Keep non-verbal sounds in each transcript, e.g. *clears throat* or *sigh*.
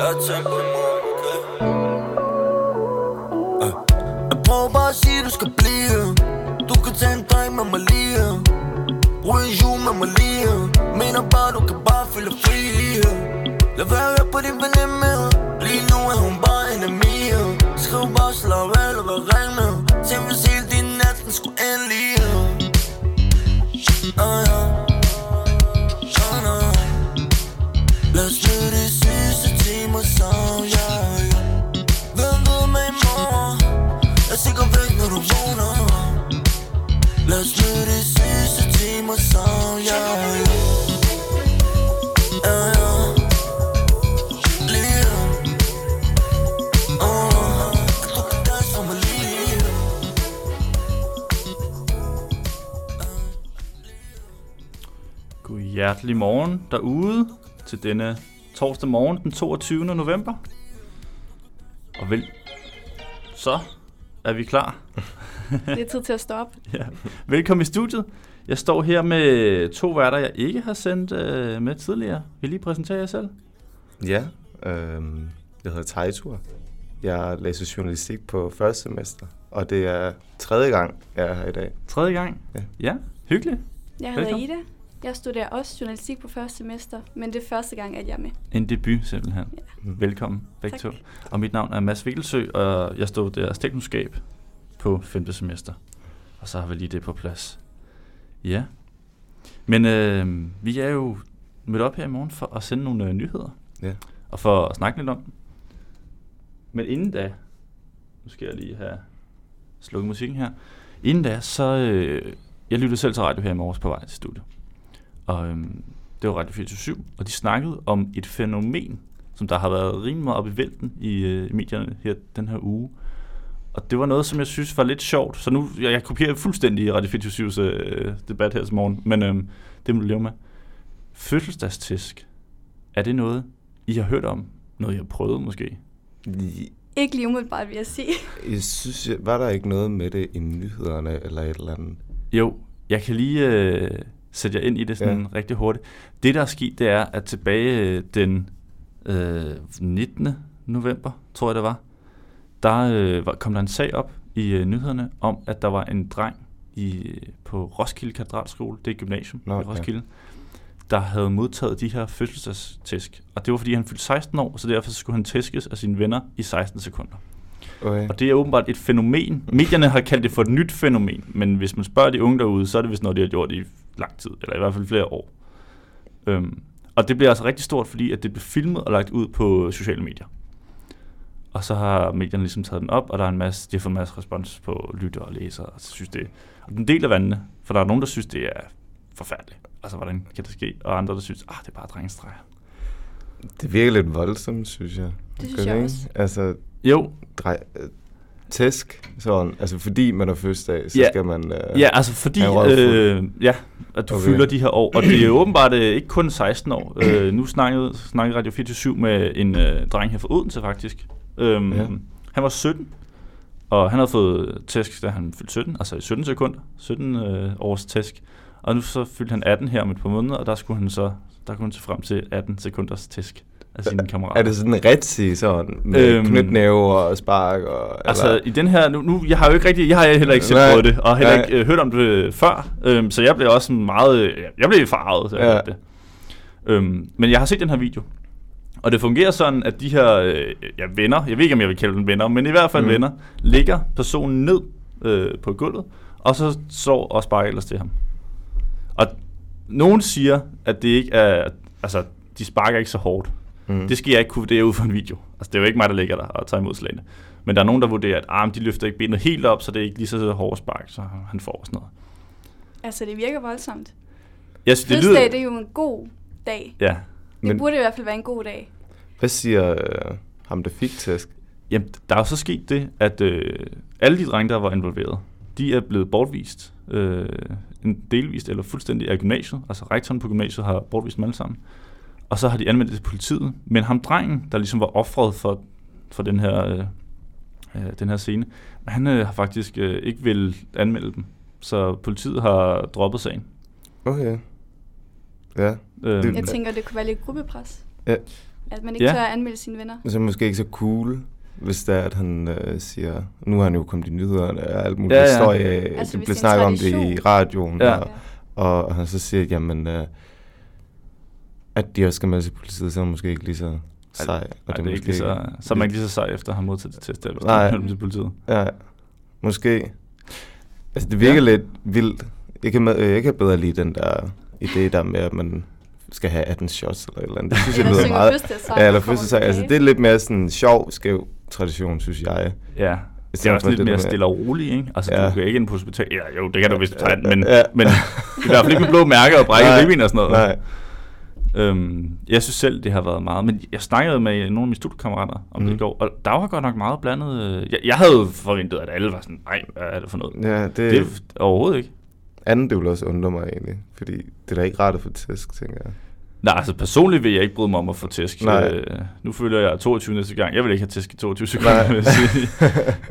Lad os tænke i morgen, okay? Uh. Jeg prøver bare at sige, du skal blive. Du kan tage en dreng med mig lige. Brug en jul med mig lige. Mener bare, du kan bare føle fri Lad være på din veninde. Hjertelig morgen derude til denne torsdag morgen den 22. november. Og vel, så er vi klar. Det er tid til at stoppe. *laughs* Ja. Velkommen i studiet. Jeg står her med to værter, jeg ikke har sendt øh, med tidligere. Vil I lige præsentere jer selv? Ja, øh, jeg hedder Tejtur. Jeg læser journalistik på første semester, og det er tredje gang, jeg er her i dag. Tredje gang? Ja. Ja, hyggeligt. Jeg hedder Velkommen. Ida. Jeg studerer også journalistik på første semester, men det er første gang, at jeg er med. En debut simpelthen. Ja. Velkommen begge Tak. to. Og mit navn er Mads Vigelsø, og jeg studerer teknoskab på 5. semester. Og så har vi lige det på plads. Ja. Men øh, vi er jo mødt op her i morgen for at sende nogle øh, nyheder. Ja. Og for at snakke lidt om dem. Men inden da, nu skal jeg lige have slukket musikken her. Inden da, så, øh, jeg lyttede selv til radio her i morges på vej til studiet. Og øhm, det var Radio 24 og de snakkede om et fænomen, som der har været rimelig meget op i vælten i øh, medierne her den her uge. Og det var noget, som jeg synes var lidt sjovt. Så nu, jeg, jeg kopierer fuldstændig Radio 24 øh, debat her til morgen, men øhm, det må du leve med. Fødselsdagstæsk, er det noget, I har hørt om? Noget, I har prøvet måske? Ikke lige umiddelbart, vil jeg sige. Jeg synes, jeg- var der ikke noget med det i nyhederne eller et eller andet? Jo, jeg kan lige øh, sætte jer ind i det sådan ja. Rigtig hurtigt. Det, der er sket, det er, at tilbage øh, den øh, 19. november, tror jeg det var, der øh, kom der en sag op i øh, nyhederne om, at der var en dreng i, på Roskilde Katedralskole, det er et gymnasium Nå, i. Roskilde, der havde modtaget de her fødselsdagstæsk. Og det var, fordi han fyldte 16 år, så derfor skulle han tæskes af sine venner i 16 sekunder. Okay. Og det er åbenbart et fænomen. Medierne har kaldt det for et nyt fænomen, men hvis man spørger de unge derude, så er det vist noget, de har gjort i lang tid, eller i hvert fald flere år. Øhm, og det bliver altså rigtig stort, fordi at det blev filmet og lagt ud på sociale medier. Og så har medierne ligesom taget den op, og der er en masse, de har fået en masse respons på lytter og læsere, og så synes det, og den deler vandene, for der er nogen, der synes, det er forfærdeligt. Altså, hvordan kan det ske? Og andre, der synes, ah, det er bare drengestreger. Det virker lidt voldsomt, synes jeg. Det synes jeg også. Altså, Jo, drej, tæsk, sådan, altså fordi man har fødselsdag, så Ja. skal man... Øh, Ja, altså fordi, øh, ja, at du. Okay. fylder de her år, og det er åbenbart øh, ikke kun 16 år. Øh, nu snakkede, snakkede Radio 24 med en øh, dreng her fra Odense faktisk. Øhm, Ja. Han var 17, og han havde fået tæsk, da han fyldte 17, altså i 17 sekunder, 17 øh, års tæsk. Og nu så fyldte han 18 her om et par måneder, og der skulle han så, der kunne han se frem til 18 sekunders tæsk af sine kammerater. Er det sådan rigtig sådan, med Øhm. knytnæve og spark? Og, Altså eller? i den her, nu, nu jeg har jo ikke rigtig, jeg har heller ikke Nej. prøvet det, og heller Nej. ikke øh, hørt om det før, øhm, så jeg blev også meget, øh, jeg blev farvet, jeg Ja. det. Øhm, men jeg har set den her video, og det fungerer sådan, at de her øh, ja, venner, jeg ved ikke om jeg vil kalde dem venner, men i hvert fald mm. Mm. venner, ligger personen ned øh, på gulvet, og så står og sparker ellers til ham. Og nogen siger, at det ikke er, altså de sparker ikke så hårdt, Mm. det skal jeg ikke kunne vurdere ud fra en video. Altså, det er jo ikke mig, der ligger der og tager imod slagene. Men der er nogen, der vurderer, at ah, de løfter ikke benet helt op, så det er ikke lige så hårdt spark, så han får sådan noget. Altså, det virker voldsomt. Jeg synes, det lyder... det er jo en god dag. Ja. Det Men- burde i hvert fald være en god dag. Hvad siger øh, ham, der fik tæsk? Jamen, der er jo så sket det, at øh, alle de drenge, der var involveret, de er blevet bortvist. Øh, en delvist eller fuldstændig af gymnasiet. Altså rektoren på gymnasiet har bortvist dem alle sammen. Og så har de anmeldt det til politiet. Men ham drengen, der ligesom var offret for, for den her, øh, øh, den her scene, han øh, har faktisk øh, ikke vil anmelde dem. Så politiet har droppet sagen. Okay. Ja. Øh, Det- Jeg tænker, det kunne være lidt gruppepres. ja. At man ikke Ja. tør at anmelde sine venner. Så er det måske ikke så cool, hvis det er, at han øh, siger, nu har han jo kommet i nyhederne og alt muligt Ja, ja, ja. historie, Altså, det blev snakket om det i radioen, Ja. og, og han så siger, jamen, øh, at de også skal melde sig politiet, så er måske ikke lige så sej. Ej, det er ikke lige så, så er man ikke lige så sej efter at have modtaget det test, eller Nej. Til politiet. Ja, måske. Altså, det virker Ja. lidt vildt. Jeg kan, med, øh, jeg kan bedre lide den der idé der med, at man skal have 18 shots eller et eller andet. Det synes jeg *laughs* lyder meget... Ja, eller og fødselsdag. Altså, det er lidt mere sådan en sjov, skæv tradition, synes jeg. Ja. Det er også lidt det mere med- stille og roligt, ikke? Altså, Ja. du kan ikke ind på hospital. Ja, jo, det kan du, hvis du tager den, men, Ja. men *laughs* i hvert fald ikke med blå mærker og brækket Nej. ribben og sådan noget. Nej. Øhm, jeg synes selv, det har været meget. Men jeg snakkede med nogle af mine studiekammerater om mm. det i Mhm. går, og der var godt nok meget blandet. øh, Jeg, jeg havde forventet, at alle var sådan, nej, hvad er det for noget? Ja, det, Det er overhovedet ikke. andet det vil også undre mig egentlig, fordi det er da ikke rart at få tæsk, tænker jeg. Nej, altså personligt vil jeg ikke bryde mig om at få tæsk. Nej. Øh, nu føler jeg 22 næste gang. Jeg vil ikke have tæsk i 22 sekunder, vil jeg sige. *laughs*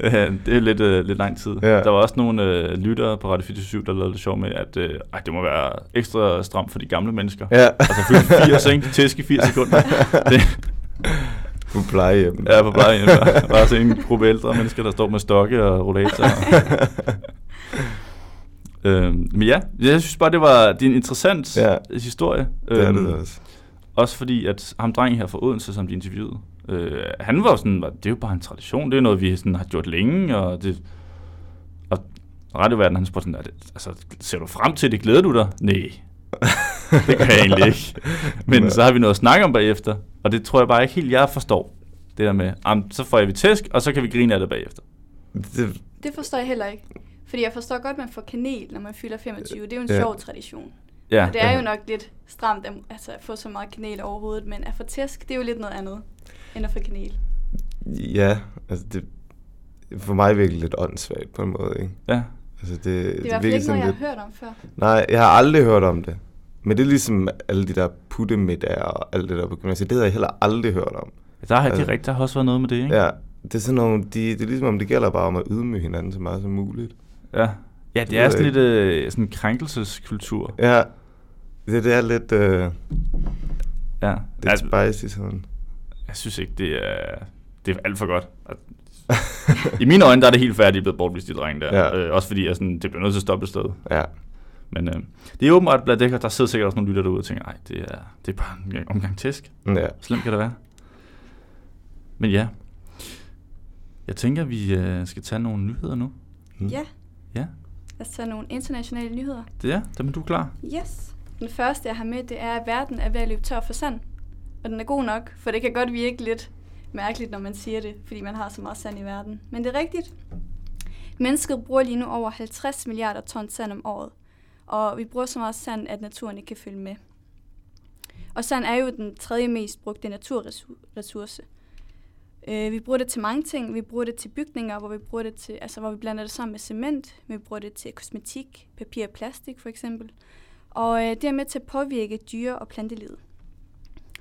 Øh, det er lidt, øh, lidt lang tid. Ja. Der var også nogle øh, lyttere på Radio 24 der lavede det sjov med, at øh, ej, det må være ekstra stramt for de gamle mennesker. Ja. Altså fyldt 80, ikke? Tæsk i 80 sekunder. *laughs* Det, På plejehjem. Ja, på plejehjem. Bare, bare se en gruppe ældre mennesker, der står med stokke og rollator. *laughs* øhm, men ja, jeg synes bare, det var det er en interessant Ja. historie. Det er Øhm, det også. Også fordi, at ham dreng her fra Odense, som de interviewede, øh, han var sådan, det er jo bare en tradition, det er noget, vi sådan har gjort længe, og det... Og radioverdenen, han spurgte sådan, det, altså, ser du frem til det, glæder du dig? Nej, det kan jeg egentlig ikke. *laughs* Men så har vi noget at snakke om bagefter, og det tror jeg bare ikke helt, jeg forstår. Det der med, så får jeg vi tæsk, og så kan vi grine af det bagefter. Det, Det forstår jeg heller ikke. Fordi jeg forstår godt, at man får kanel, når man fylder 25. Det er jo en Ja. sjov tradition. Ja, Og det er Ja. jo nok lidt stramt at, altså, at få så meget kanel overhovedet, men at få tæsk, det er jo lidt noget andet, end at få kanel. ja, altså det, for mig virkelig lidt åndssvagt på en måde, ikke? ja. Altså det, Det er i hvert fald ikke noget, jeg har hørt om før. Nej, jeg har aldrig hørt om det. Men det er ligesom alle de der puttemiddager og alt det der på gymnasiet. Det har jeg heller aldrig hørt om. Der har, Altså- rigtigt, der har også været noget med det, ikke? Ja, det er sådan nogle, de, det er ligesom om det gælder bare om at ydmyge hinanden så meget som muligt. Ja, ja det ved er sådan ikke. lidt øh, sådan en krænkelseskultur. Ja, det, det er lidt, øh, Ja, lidt altså, spicy sådan. jeg synes ikke, det er, det er alt for godt. I mine øjne, der er det helt færdigt blevet bortvist, de drenge der. Ja. Øh, også fordi jeg sådan, det bliver nødt til at stoppe et sted. Ja, Men øh, det er åbenbart blandt det, der sidder sikkert også nogle lytter derude og tænker, nej, det er, det er bare en gang- omgang tæsk. ja. Slemt kan det være. Men ja, jeg tænker, vi øh, skal tage nogle nyheder nu. Mm. Ja, Ja, lad os tage nogle internationale nyheder. det er, dem er du klar. Yes. Den første, jeg har med, det er, at verden er ved at løbe tør for sand. Og den er god nok, for det kan godt virke lidt mærkeligt, når man siger det, fordi man har så meget sand i verden. Men det er rigtigt. Mennesket bruger lige nu over 50 milliarder ton sand om året. Og vi bruger så meget sand, at naturen ikke kan følge med. Og sand er jo den tredje mest brugte naturressource. Øh, vi bruger det til mange ting. Vi bruger det til bygninger, hvor vi bruger det til, altså hvor vi blander det sammen med cement. Vi bruger det til kosmetik, papir og plastik for eksempel. Og øh, det er med til at påvirke dyre- og plantelivet.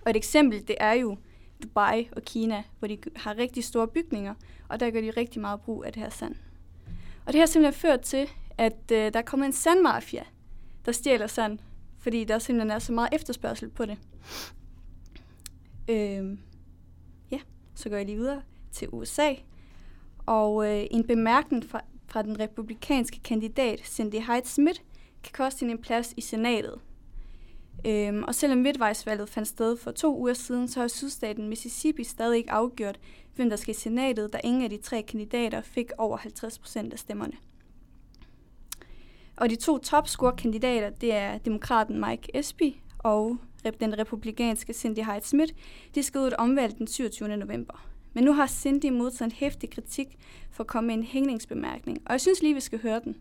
Og et eksempel, det er jo Dubai og Kina, hvor de har rigtig store bygninger, og der gør de rigtig meget brug af det her sand. Og det har simpelthen ført til, at øh, der er kommet en sandmafia, der stjæler sand, fordi der simpelthen er så meget efterspørgsel på det. Øh, så går jeg lige videre til USA. Og øh, en bemærkning fra, fra den republikanske kandidat Cindy Hyde-Smith kan koste hende en plads i senatet. Øhm, og selvom midtvejsvalget fandt sted for to uger siden, så har sydstaten Mississippi stadig ikke afgjort, hvem der skal i senatet, da ingen af de tre kandidater fik over 50 procent af stemmerne. Og de to topscore-kandidater, det er demokraten Mike Espy og den republikanske Cindy Hyde-Smith. De skal ud et omvalg den 27. november. Men nu har Cindy modtaget en hæftig kritik for at komme med en hængningsbemærkning, og jeg synes lige, vi skal høre den.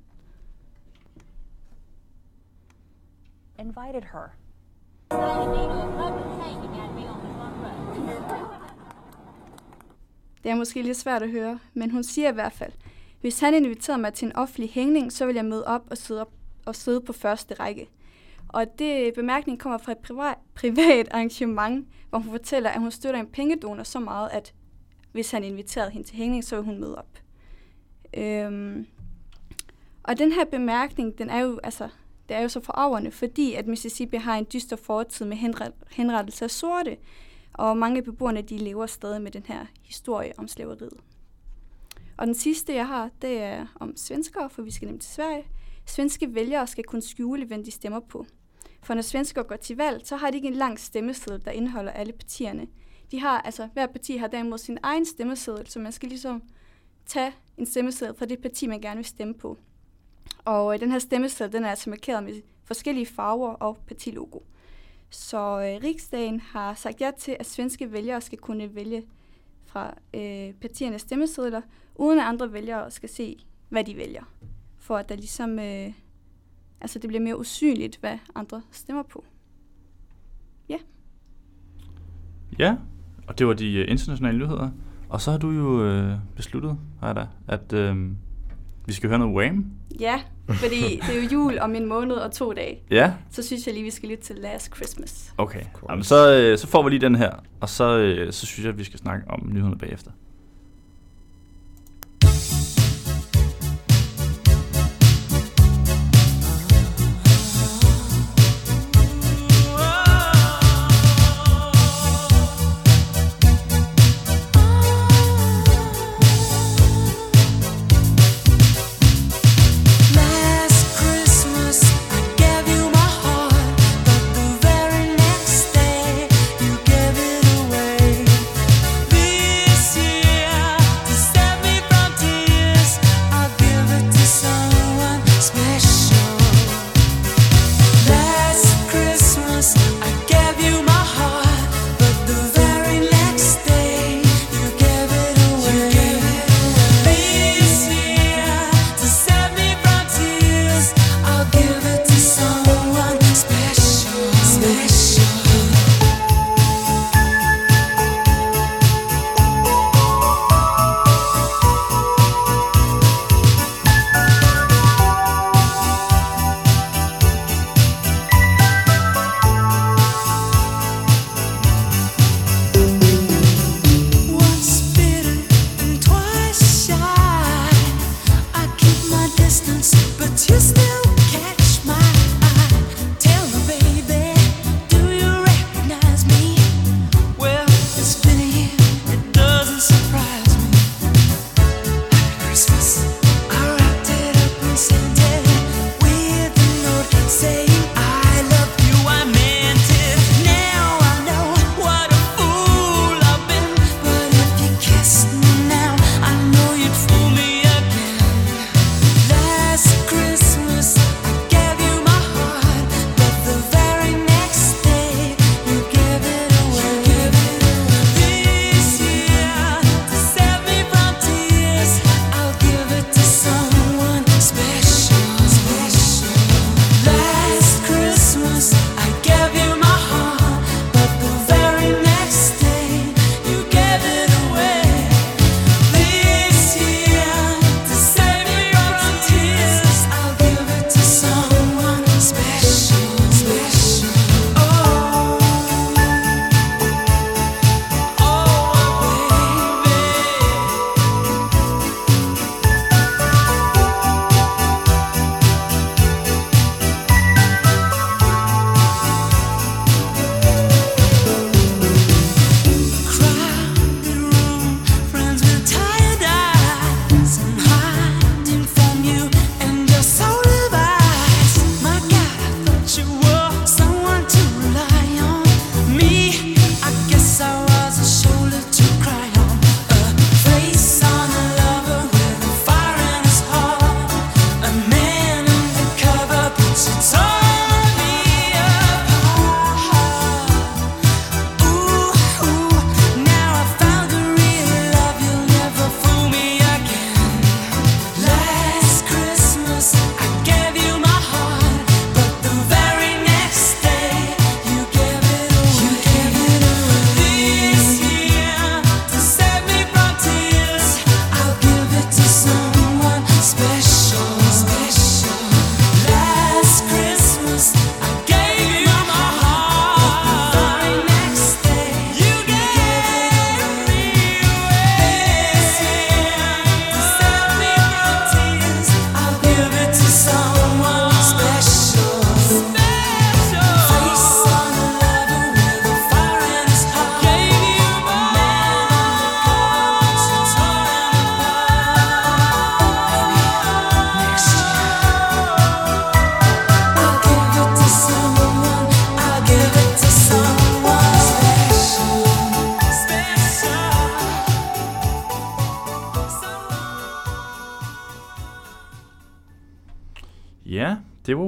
invited her. Det er måske lidt svært at høre, men hun siger i hvert fald, hvis han inviterede mig til en offentlig hængning, så vil jeg møde op og sidde, op og sidde på første række. Og det bemærkning kommer fra et privat, privat arrangement, hvor hun fortæller, at hun støtter en pengedonor så meget, at hvis han inviterede hende til hængning, så ville hun møde op. Øhm, og den her bemærkning, den er jo, altså, det er jo så forarvende, fordi at Mississippi har en dyster fortid med henrettelse af sorte. Og mange af beboerne de lever stadig med den her historie om slaveriet. Og den sidste, jeg har, det er om svenskere, for vi skal nemlig til Sverige. Svenske vælgere skal kunne skjule, hvem de stemmer på. For når svensker går til valg, så har de ikke en lang stemmeseddel, der indeholder alle partierne. De har, altså, hver parti har derimod sin egen stemmeseddel, så man skal ligesom tage en stemmeseddel fra det parti, man gerne vil stemme på. Og øh, den her stemmeseddel, den er altså markeret med forskellige farver og partilogo. Så øh, Riksdagen har sagt ja til, at svenske vælgere skal kunne vælge fra øh, partiernes stemmesedler, uden at andre vælgere skal se, hvad de vælger. For at der ligesom, øh, altså det bliver mere usynligt, hvad andre stemmer på. Ja, og det var de øh, internationale nyheder. Og så har du jo øh, besluttet, Ejda, at øh, vi skal høre noget Wham. Ja, fordi det er jo jul om en måned og to dage. Ja, Så synes jeg lige, vi skal lytte til Last Christmas. okay. Jamen, så, øh, så får vi lige den her, og så, øh, så synes jeg, at vi skal snakke om nyhederne bagefter.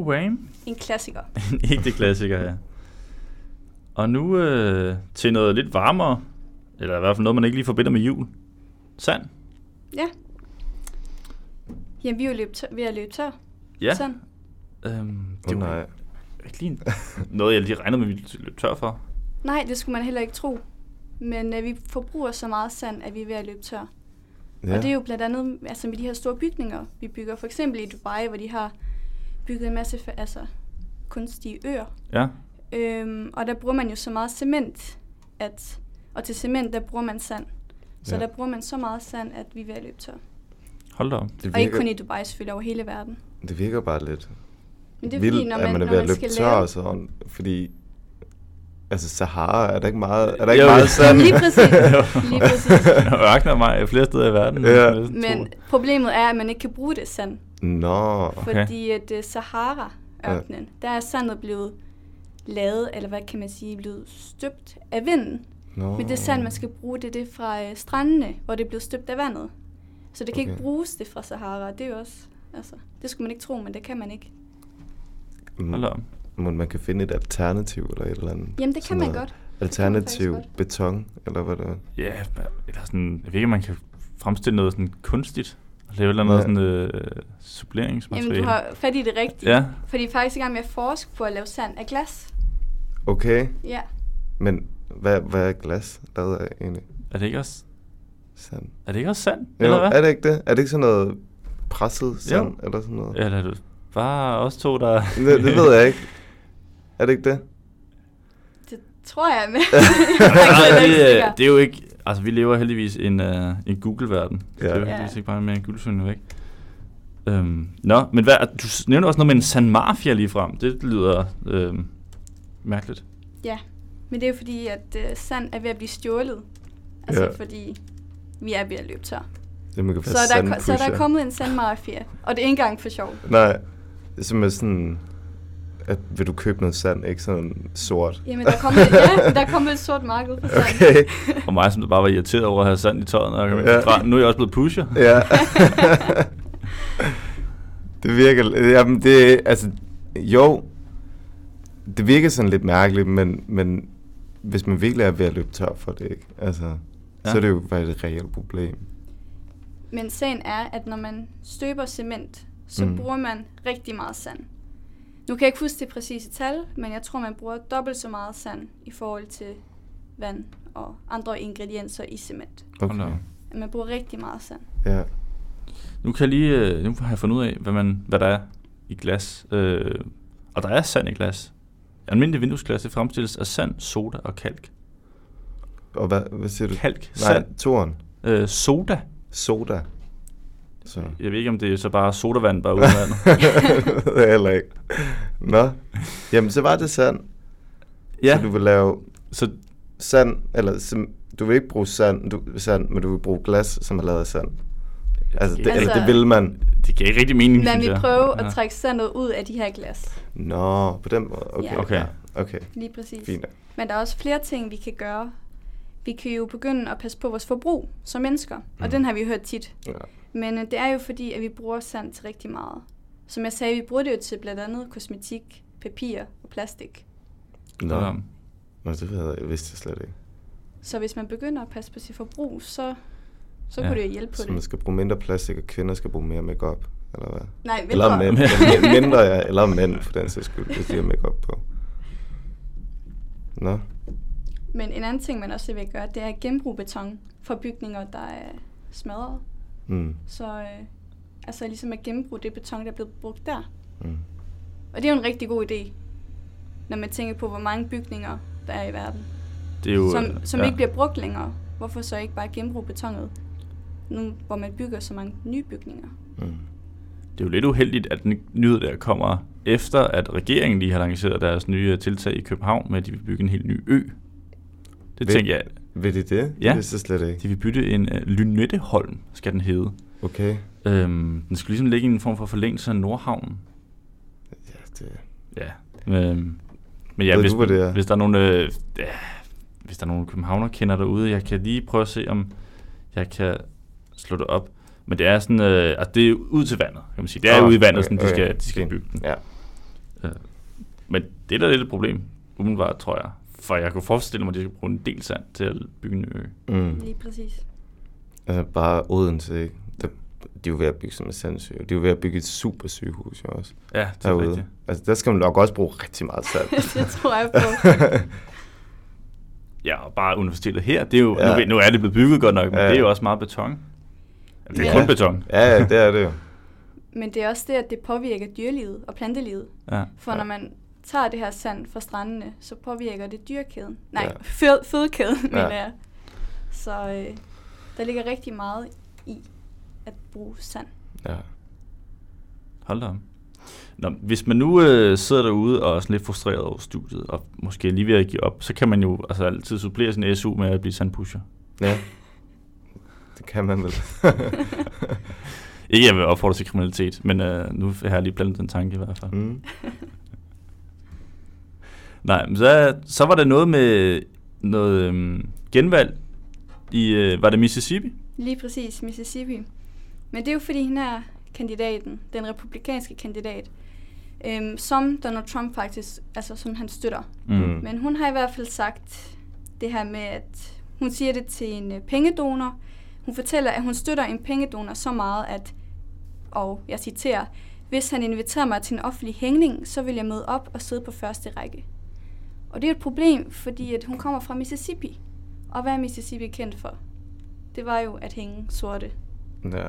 Wham. En klassiker. *laughs* En ægte klassiker, ja. Og nu øh, til noget lidt varmere, eller i hvert fald noget, man ikke lige forbinder med jul. Sand. Ja. Jamen, vi er jo løbet tør, ved at løbe tør. Ja. Sand. Øhm, det oh, var nej. ikke lige *laughs* noget, jeg lige regnede med, at vi løb tør for. Nej, det skulle man heller ikke tro. Men øh, vi forbruger så meget sand, at vi er ved at løbe tør. Ja. Og det er jo blandt andet altså med de her store bygninger, vi bygger. For eksempel i Dubai, hvor de har bygget en masse fa- altså, kunstige øer. Ja. Øhm, og der bruger man jo så meget cement, at, og til cement, der bruger man sand. Så Ja. der bruger man så meget sand, at vi er ved at løbe tør. Hold da op. det, Og ikke virker, kun i Dubai, selvfølgelig over hele verden. det virker bare lidt Men det er vildt, fordi, når man, at man er ved at løbe skal tør og sådan, fordi altså Sahara, er der ikke meget, er der ikke Jo, meget sand? Lige præcis. *laughs* Lige præcis. *laughs* Ørkner mig flere steder i verden. Ja. Men problemet er, at man ikke kan bruge det sand. Nå, Okay. Fordi at uh, Sahara-ørkenen, der er sandet blevet lavet, eller hvad kan man sige, blevet støbt af vinden. nå. Men det sand, man skal bruge, det er det fra øh, strandene, hvor det er blevet støbt af vandet. Så det kan Okay. ikke bruges det fra Sahara. Det er jo også, altså, det skulle man ikke tro, men det kan man ikke. Da op. Må man kan finde et alternativ eller et eller andet? Jamen, det kan Sådan man noget godt. Alternativ godt. beton, eller hvad det er? Ja, eller sådan, jeg ved ikke, om man kan fremstille noget sådan kunstigt. Og lave et eller andet Ja. sådan øh, Jamen, suppleringsmateriale. du har fat i det rigtige. Ja, Fordi jeg er faktisk i gang med at forske på at lave sand af glas. Okay, Ja. men hvad, hvad er glas lavet af egentlig? er det ikke også, Sand. er det ikke også sand? Jo, eller hvad? er det ikke det? Er det ikke sådan noget presset sand, eller sådan noget? Eller er det bare os to, der... Det, det ved jeg ikke. Er det ikke det? Det tror jeg *laughs* ikke det, er- det er jo ikke... Altså, vi lever heldigvis i en, uh, en Google-verden. Ja. Det er jo heldigvis ikke bare med en Google-søgning væk. Øhm, nå, men hvad, du nævner også noget med en San Mafia lige frem. Det lyder øhm, mærkeligt. Ja, men det er jo fordi, at uh, sand er ved at blive stjålet. Altså Ja. fordi vi er ved at løbe tør. Det man kan Så der, er så der er sandpusher. kommet en sandmafia, og det er ikke engang for sjov. Nej, det er simpelthen sådan, at vil du købe noget sand, ikke sådan sort? Jamen, der er kommet, ja, der er kommet et sort marked for sand. Okay. Og mig, som bare var irriteret over at have sand i tøjet, når jeg kom Ja. fra. Nu er jeg også blevet pusher. Ja. *laughs* det virker, jamen det, altså, jo, det virker sådan lidt mærkeligt, men, men hvis man virkelig er ved at løbe tør for det, ikke? Altså, ja. Så er det jo faktisk et reelt problem. Men sagen er, at når man støber cement, så mm. bruger man rigtig meget sand. Nu kan jeg ikke huske det præcise tal, men jeg tror, man bruger dobbelt så meget sand i forhold til vand og andre ingredienser i cement. Okay. Man bruger rigtig meget sand. Ja. Nu kan jeg lige, øh, nu har jeg fundet ud af, hvad, man, hvad der er i glas. Øh, og der er sand i glas. Almindelig vinduesglas det fremstilles af sand, soda og kalk. Og hvad, hvad siger du? Kalk, Nej, sand, toren. øh, soda. Soda. Så. Jeg ved ikke, om det er så bare sodavand, bare uden vand. *laughs* det jeg heller ikke. Nå. Jamen, så var det sand. ja, Så du vil lave så sand, eller som, du vil ikke bruge sand, du, sand, men du vil bruge glas, som er lavet af sand. Altså, det, Altså- eller det vil man. det giver ikke rigtig mening, Man vil prøve Ja. at trække sandet ud af de her glas. Nå, på den måde. Okay. Ja. Okay. Okay, Lige præcis. fint. Men der er også flere ting, vi kan gøre. Vi kan jo begynde at passe på vores forbrug som mennesker, og Mm. den har vi hørt tit. Ja. Men øh, det er jo fordi, at vi bruger sand til rigtig meget. Som jeg sagde, vi bruger det jo til blandt andet kosmetik, papir og plastik. Nå, Ja. Nå det ved jeg, jeg vidste jeg slet ikke. Så hvis man begynder at passe på sit forbrug, så, så Ja. kunne det jo hjælpe på Så man det. skal bruge mindre plastik, og kvinder skal bruge mere makeup eller hvad? Nej, Eller mindre. mænd. *laughs* Eller mindre, ja. Eller mænd, for den sags skyld, hvis de har makeup på. Nå. Men en anden ting, man også vil gøre, det er at genbruge beton for bygninger, der er smadret. Mm. Så øh, altså ligesom at genbruge det beton, der er blevet brugt der. Mm. Og det er jo en rigtig god idé, når man tænker på, hvor mange bygninger der er i verden, Det er jo, som, øh, som ja. ikke bliver brugt længere. Hvorfor så ikke bare genbruge betonet, nu hvor man bygger så mange nye bygninger? Mm. Det er jo lidt uheldigt, at den nyhed der kommer efter, at regeringen lige har lanceret deres nye tiltag i København med, at de vil bygge en helt ny ø. Det Vil- tænker jeg, Vil de det? Ja. Det vidste jeg slet ikke. de vil bygge en uh, Lynetteholm, skal den hedde. Okay. Øhm, den skal ligesom ligge i en form for forlængelse af Nordhavnen. Ja, det... Ja. Øhm, men ja, Ved hvis, du, det er? hvis der er nogle, øh, ja, hvis der er nogle københavner kender derude, jeg kan lige prøve at se, om jeg kan slå det op. Men det er sådan, øh, altså det er ud til vandet, kan man sige. Det er Ah, ude i vandet, okay, sådan, de okay. skal, de skal bygge den. Ja. Øh, men det er da lidt et problem, umiddelbart, tror jeg. For jeg kunne forestille mig, at de skal bruge en del sand til at bygge en ø. Mm. Lige præcis. Altså bare Odense, ikke? Der, de er jo ved at bygge som en sandsø. De er jo ved at bygge et super sygehus jo også Ja, det er derude. rigtigt. Altså der skal man nok også bruge rigtig meget sand. *laughs* det tror jeg på. *laughs* Ja, og bare universitetet her, det er jo, ja. Nu, nu er det blevet bygget godt nok, men Ja. det er jo også meget beton. Ja, det er Ja. kun beton. ja, ja, det er det jo. Men det er også det, at det påvirker dyrelivet og plantelivet. Ja. For når man tager det her sand fra strandene, så påvirker det dyrkæden. Nej, Ja. *laughs* fød, fødekæden, Ja. mener jeg. Så øh, der ligger rigtig meget i at bruge sand. Ja. Hold da op. Nå, hvis man nu øh, sidder derude og er sådan lidt frustreret over studiet, og måske lige ved at give op, så kan man jo altså, altid supplere sin SU med at blive sandpusher. ja. Det kan man vel. *laughs* Ikke at jeg vil opfordre til kriminalitet, men øh, nu har jeg lige blandet den tanke i hvert fald. Mm. Nej, men så, så var der noget med noget øhm, genvalg i, øh, var det Mississippi? Lige præcis, Mississippi. Men det er jo fordi, hende er kandidaten, den republikanske kandidat, øhm, som Donald Trump faktisk, altså som han støtter. Mm. Men hun har i hvert fald sagt det her med, at hun siger det til en øh, pengedonor. Hun fortæller, at hun støtter en pengedonor så meget, at, og jeg citerer, hvis han inviterer mig til en offentlig hængning, så vil jeg møde op og sidde på første række. Og det er et problem, fordi at hun kommer fra Mississippi. Og hvad er Mississippi kendt for? Det var jo at hænge sorte. Ja.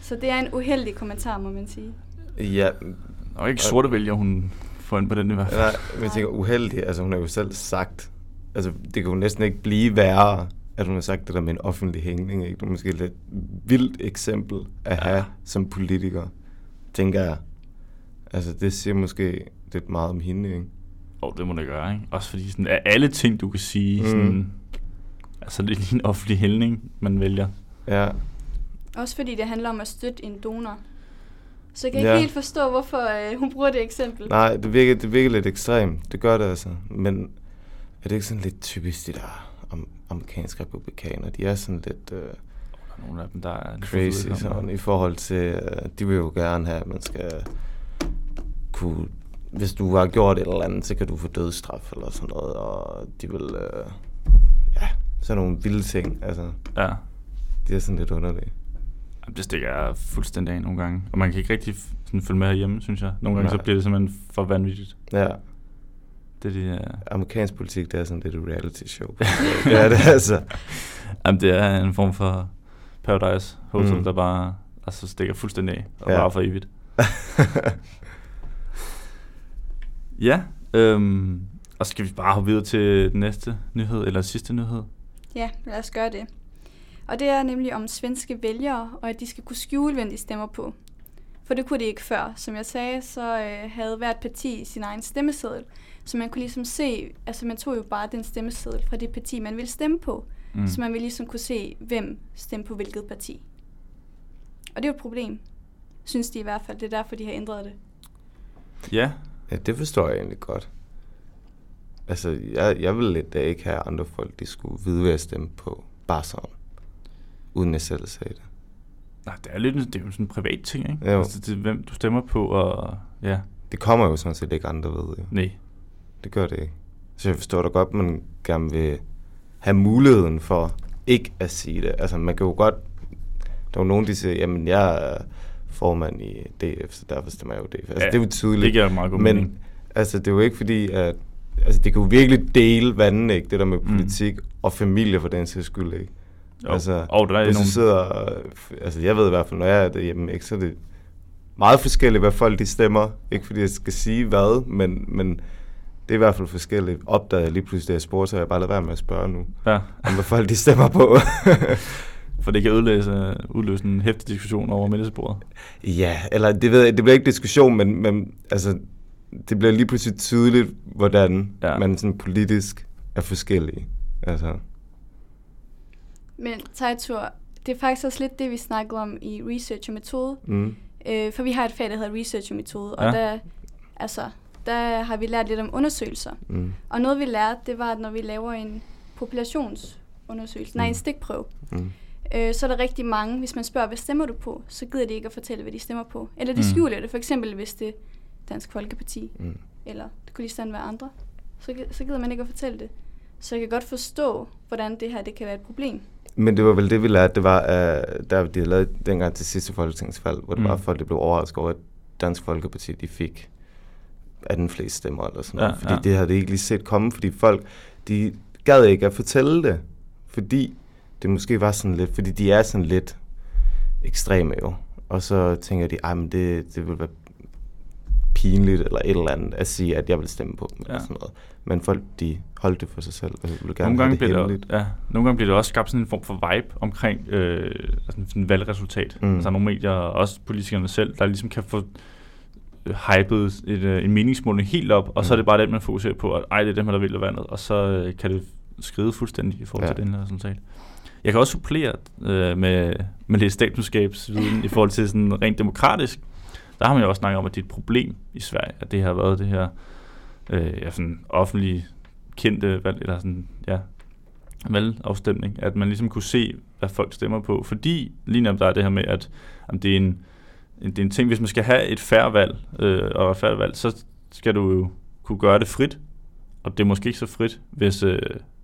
Så det er en uheldig kommentar, må man sige. Ja, Og ikke sorte vælger, hun får ind på den i hvert fald. nej, men jeg tænker uheldig, altså hun har jo selv sagt, altså det kan jo næsten ikke blive værre, at hun har sagt det der med en offentlig hængning, ikke? Det er måske et lidt vildt eksempel at have Ja. som politiker, tænker jeg. Altså det siger måske lidt meget om hende, ikke? Og det må det gøre, ikke? Også fordi sådan, af alle ting, du kan sige, Mm. sådan, altså det er lige en offentlig hældning, man vælger. Ja, Også fordi det handler om at støtte en donor. Så jeg kan Ja. ikke helt forstå, hvorfor øh, hun bruger det eksempel. nej, det virker, det virker lidt ekstremt, det gør det altså, men er det ikke sådan lidt typisk, de der am- amerikanske republikanere, de er sådan lidt... Øh, nogle af dem, der er crazy sådan, i forhold til, uh, de vil jo gerne have, at man skal kunne, hvis du har gjort et eller andet, så kan du få dødsstraf eller sådan noget, og de vil, uh, ja, sådan nogle vilde ting, altså, Ja. det er sådan lidt underligt. Jamen, Det stikker jeg fuldstændig af nogle gange. Og man kan ikke rigtig sådan følge med herhjemme, synes jeg. Nogle gange Nej. så bliver det simpelthen for vanvittigt. Ja, Det, er, amerikansk politik, det er sådan lidt et reality show. *laughs* det er det altså. jamen, det er en form for Paradise Hotel, Mm. der bare altså, stikker fuldstændig af og ja. bare for evigt. *laughs* Ja, øhm, og skal vi bare hoppe videre til den næste nyhed, eller sidste nyhed? Ja, lad os gøre det. Og det er nemlig om svenske vælgere, og at de skal kunne skjule, hvem de stemmer på. For det kunne de ikke før. Som jeg sagde, så øh, havde hvert parti sin egen stemmeseddel. Så man kunne ligesom se, altså man tog jo bare den stemmeseddel fra det parti, man ville stemme på. Mm. Så man ville ligesom kunne se, hvem stemte på hvilket parti. Og det er jo et problem, synes de i hvert fald. Det er derfor, de har ændret det. Ja, ja, det forstår jeg egentlig godt. Altså, jeg, jeg vil lidt da ikke have andre folk, de skulle vide, hvad jeg stemte på, bare sådan, uden jeg selv sagde det. Nej, det er lidt det er jo sådan en privat ting, ikke? Jo. Altså, det er, hvem du stemmer på, og ja, Det kommer jo sådan set ikke andre ved, jo. nej. Det gør det ikke. Så jeg forstår da godt, at man gerne vil have muligheden for ikke at sige det. Altså, man kan jo godt... Der er jo nogen, der siger, jamen, jeg formand i DF, så derfor stemmer jeg jo DF. Altså, Ja, det er jo tydeligt. det giver meget god Men mening. altså, det er jo ikke fordi, at... Altså, det kan jo virkelig dele vandene, ikke? Det der med Mm. politik og familie for den sags skyld, ikke? Jo. Altså, Og der er hvis nogle- sidder... Altså, jeg ved i hvert fald, når jeg er derhjemme, ikke, så er det meget forskelligt, hvad folk de stemmer. Ikke fordi jeg skal sige hvad, men, men det er i hvert fald forskelligt. Opdagede jeg lige pludselig, da jeg spurgte, så jeg bare ladet være med at spørge nu, Ja, om hvad folk de stemmer på. *laughs* for det kan udløse, udløse en hæftig diskussion over middagsbordet. ja, eller det ved jeg, det bliver ikke diskussion, men, men altså, det bliver lige pludselig tydeligt, hvordan Ja. man sådan politisk er forskellige. Altså, Men Tejtur, det er faktisk også lidt det, vi snakkede om i research og metode. mm, Øh, for vi har et fag, der hedder research og metode, og Ja. der, altså, der har vi lært lidt om undersøgelser. mm, Og noget vi lærte, det var, at når vi laver en populationsundersøgelse, nej, en Mm. stikprøve, mm, øh, så er der rigtig mange, hvis man spørger, hvad stemmer du på, så gider de ikke at fortælle, hvad de stemmer på. Eller de Mm. skjuler det, for eksempel hvis det Dansk Folkeparti, Mm. eller det kunne lige sådan være andre, så, så gider man ikke at fortælle det. Så jeg kan godt forstå, hvordan det her det kan være et problem. Men det var vel det, vi lærte, det var, uh, der de havde lavet dengang til sidste folketingsvalg, hvor det Mm. var folk, der blev overrasket over, at Dansk Folkeparti, de fik 18 flest stemmer eller sådan noget. Ja, fordi ja. det havde de ikke lige set komme, fordi folk, de gad ikke at fortælle det, fordi det måske var sådan lidt, fordi de er sådan lidt ekstreme jo. Og så tænker de, men det, det vil være pinligt eller et eller andet at sige, at jeg vil stemme på dem eller Ja. sådan noget. Men folk, de holdt det for sig selv, og ville gerne Nogle gange, det bliver der, ja, nogle gange bliver det også skabt sådan en form for vibe omkring øh, altså sådan en valgresultat. Mm. Mm. Altså nogle medier, og også politikerne selv, der ligesom kan få øh, hypet et, øh, en meningsmåling helt op, og så er Mm. det bare den, man fokuserer på, at ej, det er dem, der vil vandet, og så øh, kan det skride fuldstændig i forhold Ja. ja. til den her resultat. Jeg kan også supplere øh, med, med lidt statskundskabsviden i forhold til sådan rent demokratisk. Der har man jo også snakket om, at det er et problem i Sverige, at det har været det her øh, ja, sådan offentlige kendte valg, eller sådan, ja, valgafstemning, at man ligesom kunne se, hvad folk stemmer på, fordi lige netop der er det her med, at om det er en, en, det er en ting, hvis man skal have et færre valg, øh, og et færre valg, så skal du jo kunne gøre det frit, og det er måske ikke så frit, hvis øh,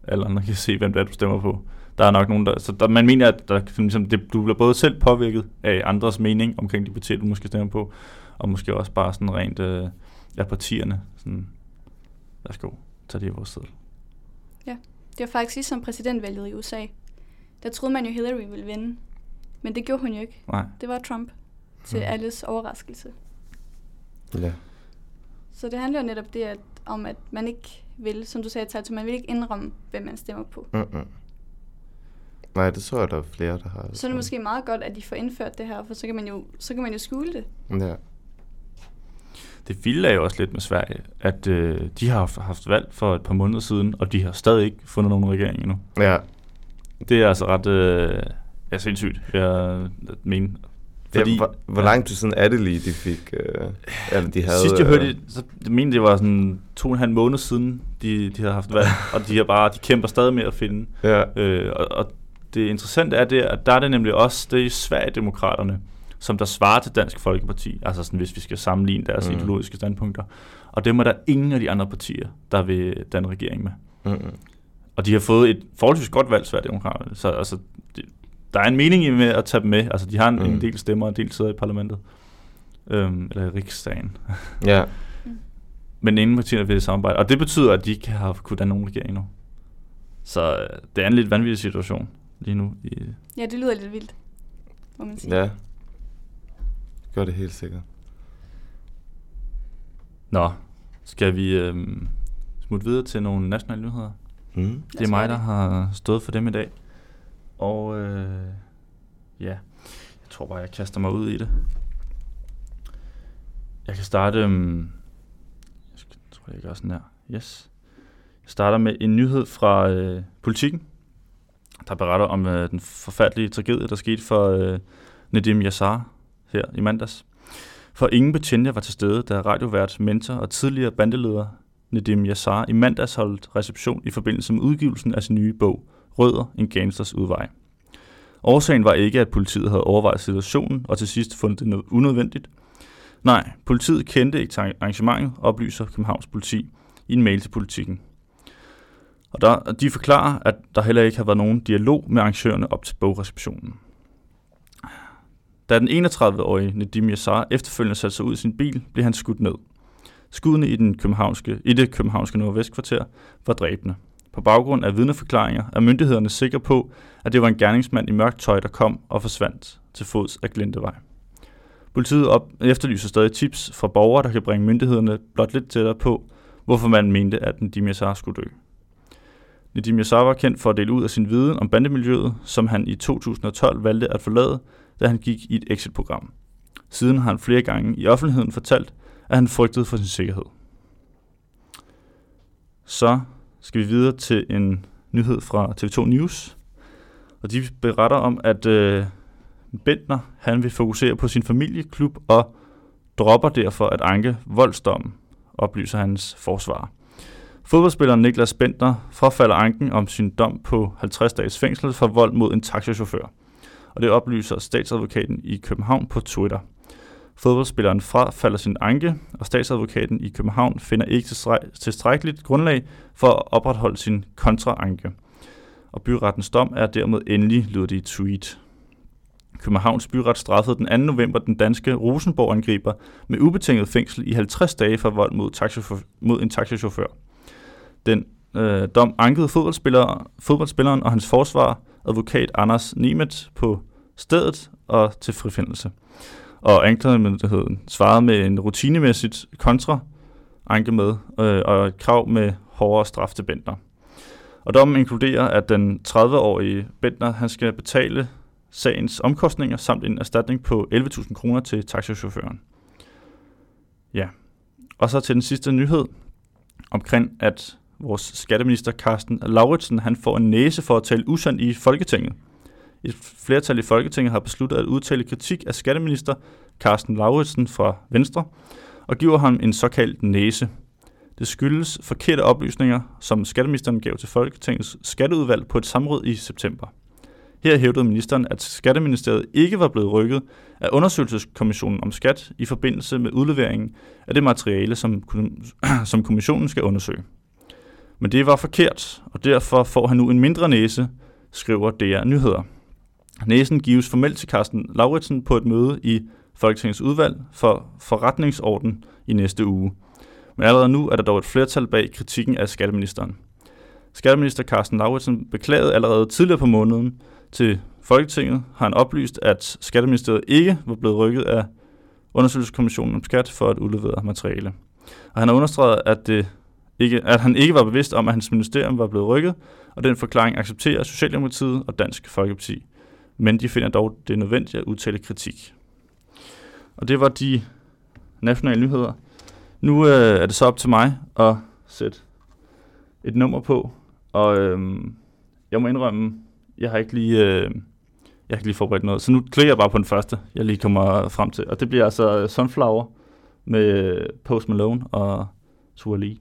alle andre kan se, hvem det er, du stemmer på. Der er nok nogen, der... Så der, man mener, at der, ligesom, det, du bliver både selv påvirket af andres mening omkring de partier, du måske stemmer på, og måske også bare sådan rent øh, af partierne. Sådan, værsgo, tag det i vores sted. Det var faktisk ligesom præsidentvalget i USA. Der troede man jo, Hillary ville vinde. Men det gjorde hun jo ikke. Nej. Det var Trump. Til Mhm. alles overraskelse. Ja. Så det handler jo netop det, at, om, at man ikke vil, som du sagde, Tato, man vil ikke indrømme, hvem man stemmer på. Mm-mm. Nej, det så jeg, der er flere, der har. Så er det måske meget godt, at de får indført det her, for så kan man jo, så kan man jo skjule det. Ja. Det vilde er jo også lidt med Sverige, at øh, de har haft, haft valg for et par måneder siden, og de har stadig ikke fundet nogen regering endnu. Ja. Det er altså ret øh, ja, sindssygt, jeg mener. Fordi, ja, hvor, hvor lang tid siden er det lige, de fik... Øh, eller de havde... Sidst jeg hørte øh, det, så jeg mente, det var sådan to og en halv måned siden, de, de havde haft valg, *laughs* og de, har bare, de kæmper stadig med at finde. Ja. Øh, og, og det interessante er det, at der er det nemlig også, det er Sverigedemokraterne, som der svarer til Dansk Folkeparti, altså sådan, hvis vi skal sammenligne deres Mm. mm. ideologiske standpunkter. Og dem er der ingen af de andre partier, der vil danne regering med. Mm-mm. Og de har fået et forholdsvis godt valg, Sverigedemokraterne. Så altså, det, der er en mening i med at tage dem med. Altså, de har en, mm. Mm. en del stemmer, og en del sidder i parlamentet. Øhm, eller i riksdagen. *laughs* Ja. Men ingen partier vil samarbejde. Og det betyder, at de ikke har kunne danne nogen regering nu. Så øh, det er en lidt vanvittig situation lige nu. I, Ja, det lyder lidt vildt, må man sige. Ja. Gør det helt sikkert. Nå, skal vi øhm, smutte videre til nogle nationale nyheder? Mm. Det er mig, der det. har stået for dem i dag. Og øh, ja, jeg tror bare, jeg kaster mig ud i det. Jeg kan starte... Øhm, jeg tror, jeg gør sådan her. Yes. Jeg starter med en nyhed fra øh, politikken, der beretter om øh, den forfærdelige tragedie, der skete for øh, Nedim Yassar her i mandags. For ingen betjente var til stede, da radiovært, mentor og tidligere bandeleder Nedim Yassar i mandags holdt reception i forbindelse med udgivelsen af sin nye bog, Rødder, en gangsters udvej. Årsagen var ikke, at politiet havde overvejet situationen og til sidst fundet det unødvendigt. Nej, politiet kendte ikke arrangementet, oplyser Københavns politi i en mail til politikken. Og der, de forklarer, at der heller ikke har været nogen dialog med arrangørerne op til bogreceptionen. Da den 31-årige Nedim Yassar efterfølgende satte sig ud i sin bil, blev han skudt ned. Skuddene i, den københavnske, i det københavnske nordvestkvarter var dræbende. På baggrund af vidneforklaringer er myndighederne sikre på, at det var en gerningsmand i mørkt tøj, der kom og forsvandt til fods af Glintevej. Politiet op, efterlyser stadig tips fra borgere, der kan bringe myndighederne blot lidt tættere på, hvorfor man mente, at Nedim Yassar skulle dø. Nedim Yassar var kendt for at dele ud af sin viden om bandemiljøet, som han i 2012 valgte at forlade, da han gik i et exit-program. Siden har han flere gange i offentligheden fortalt, at han frygtede for sin sikkerhed. Så skal vi videre til en nyhed fra TV2 News. Og de beretter om, at øh, Bentner han vil fokusere på sin familieklub og dropper derfor at anke voldsdommen, oplyser hans forsvar. Fodboldspilleren Niklas Bentner frafalder anken om sin dom på 50 dages fængsel for vold mod en taxachauffør. Og det oplyser statsadvokaten i København på Twitter. Fodboldspilleren frafalder sin anke, og statsadvokaten i København finder ikke tilstrækkeligt grundlag for at opretholde sin kontraanke. Og byrettens dom er dermed endelig, lyder det i tweet. Københavns byret straffede den 2. november den danske Rosenborg-angriber med ubetinget fængsel i 50 dage for vold mod, taxichauffør, mod en taxachauffør. Den øh, dom ankede fodboldspiller, fodboldspilleren og hans forsvar, advokat Anders Nimet, på stedet og til frifindelse. Og anklagemyndigheden svarede med en rutinemæssigt kontra anke med øh, og et krav med hårdere straf til Bentner. Og dommen inkluderer, at den 30-årige Bentner han skal betale sagens omkostninger samt en erstatning på 11.000 kroner til taxichaufføren. Ja, og så til den sidste nyhed omkring, at vores skatteminister Carsten Lauritsen han får en næse for at tale usandt i Folketinget. Et flertal i Folketinget har besluttet at udtale kritik af skatteminister Carsten Lauritsen fra Venstre og giver ham en såkaldt næse. Det skyldes forkerte oplysninger, som skatteministeren gav til Folketingets skatteudvalg på et samråd i september. Her hævdede ministeren, at Skatteministeriet ikke var blevet rykket af undersøgelseskommissionen om skat i forbindelse med udleveringen af det materiale, som, *clears throat* som kommissionen skal undersøge. Men det var forkert, og derfor får han nu en mindre næse, skriver DR Nyheder. Næsen gives formelt til Carsten Lauritsen på et møde i Folketingets udvalg for forretningsorden i næste uge. Men allerede nu er der dog et flertal bag kritikken af skatteministeren. Skatteminister Carsten Lauritsen beklagede allerede tidligere på måneden til Folketinget, har han oplyst, at Skatteministeriet ikke var blevet rykket af undersøgelseskommissionen om skat for at udlevere materiale. Og han har understreget, at, det ikke, at han ikke var bevidst om, at hans ministerium var blevet rykket, og den forklaring accepterer Socialdemokratiet og Dansk Folkeparti. Men de finder dog, det nødvendigt at udtale kritik. Og det var de nationale nyheder. Nu øh, er det så op til mig at sætte et nummer på, og øh, jeg må indrømme, jeg har ikke lige, øh, jeg har ikke lige forberedt noget, så nu klikker jeg bare på den første, jeg lige kommer frem til, og det bliver altså Sunflower med Post Malone og Tua Lee.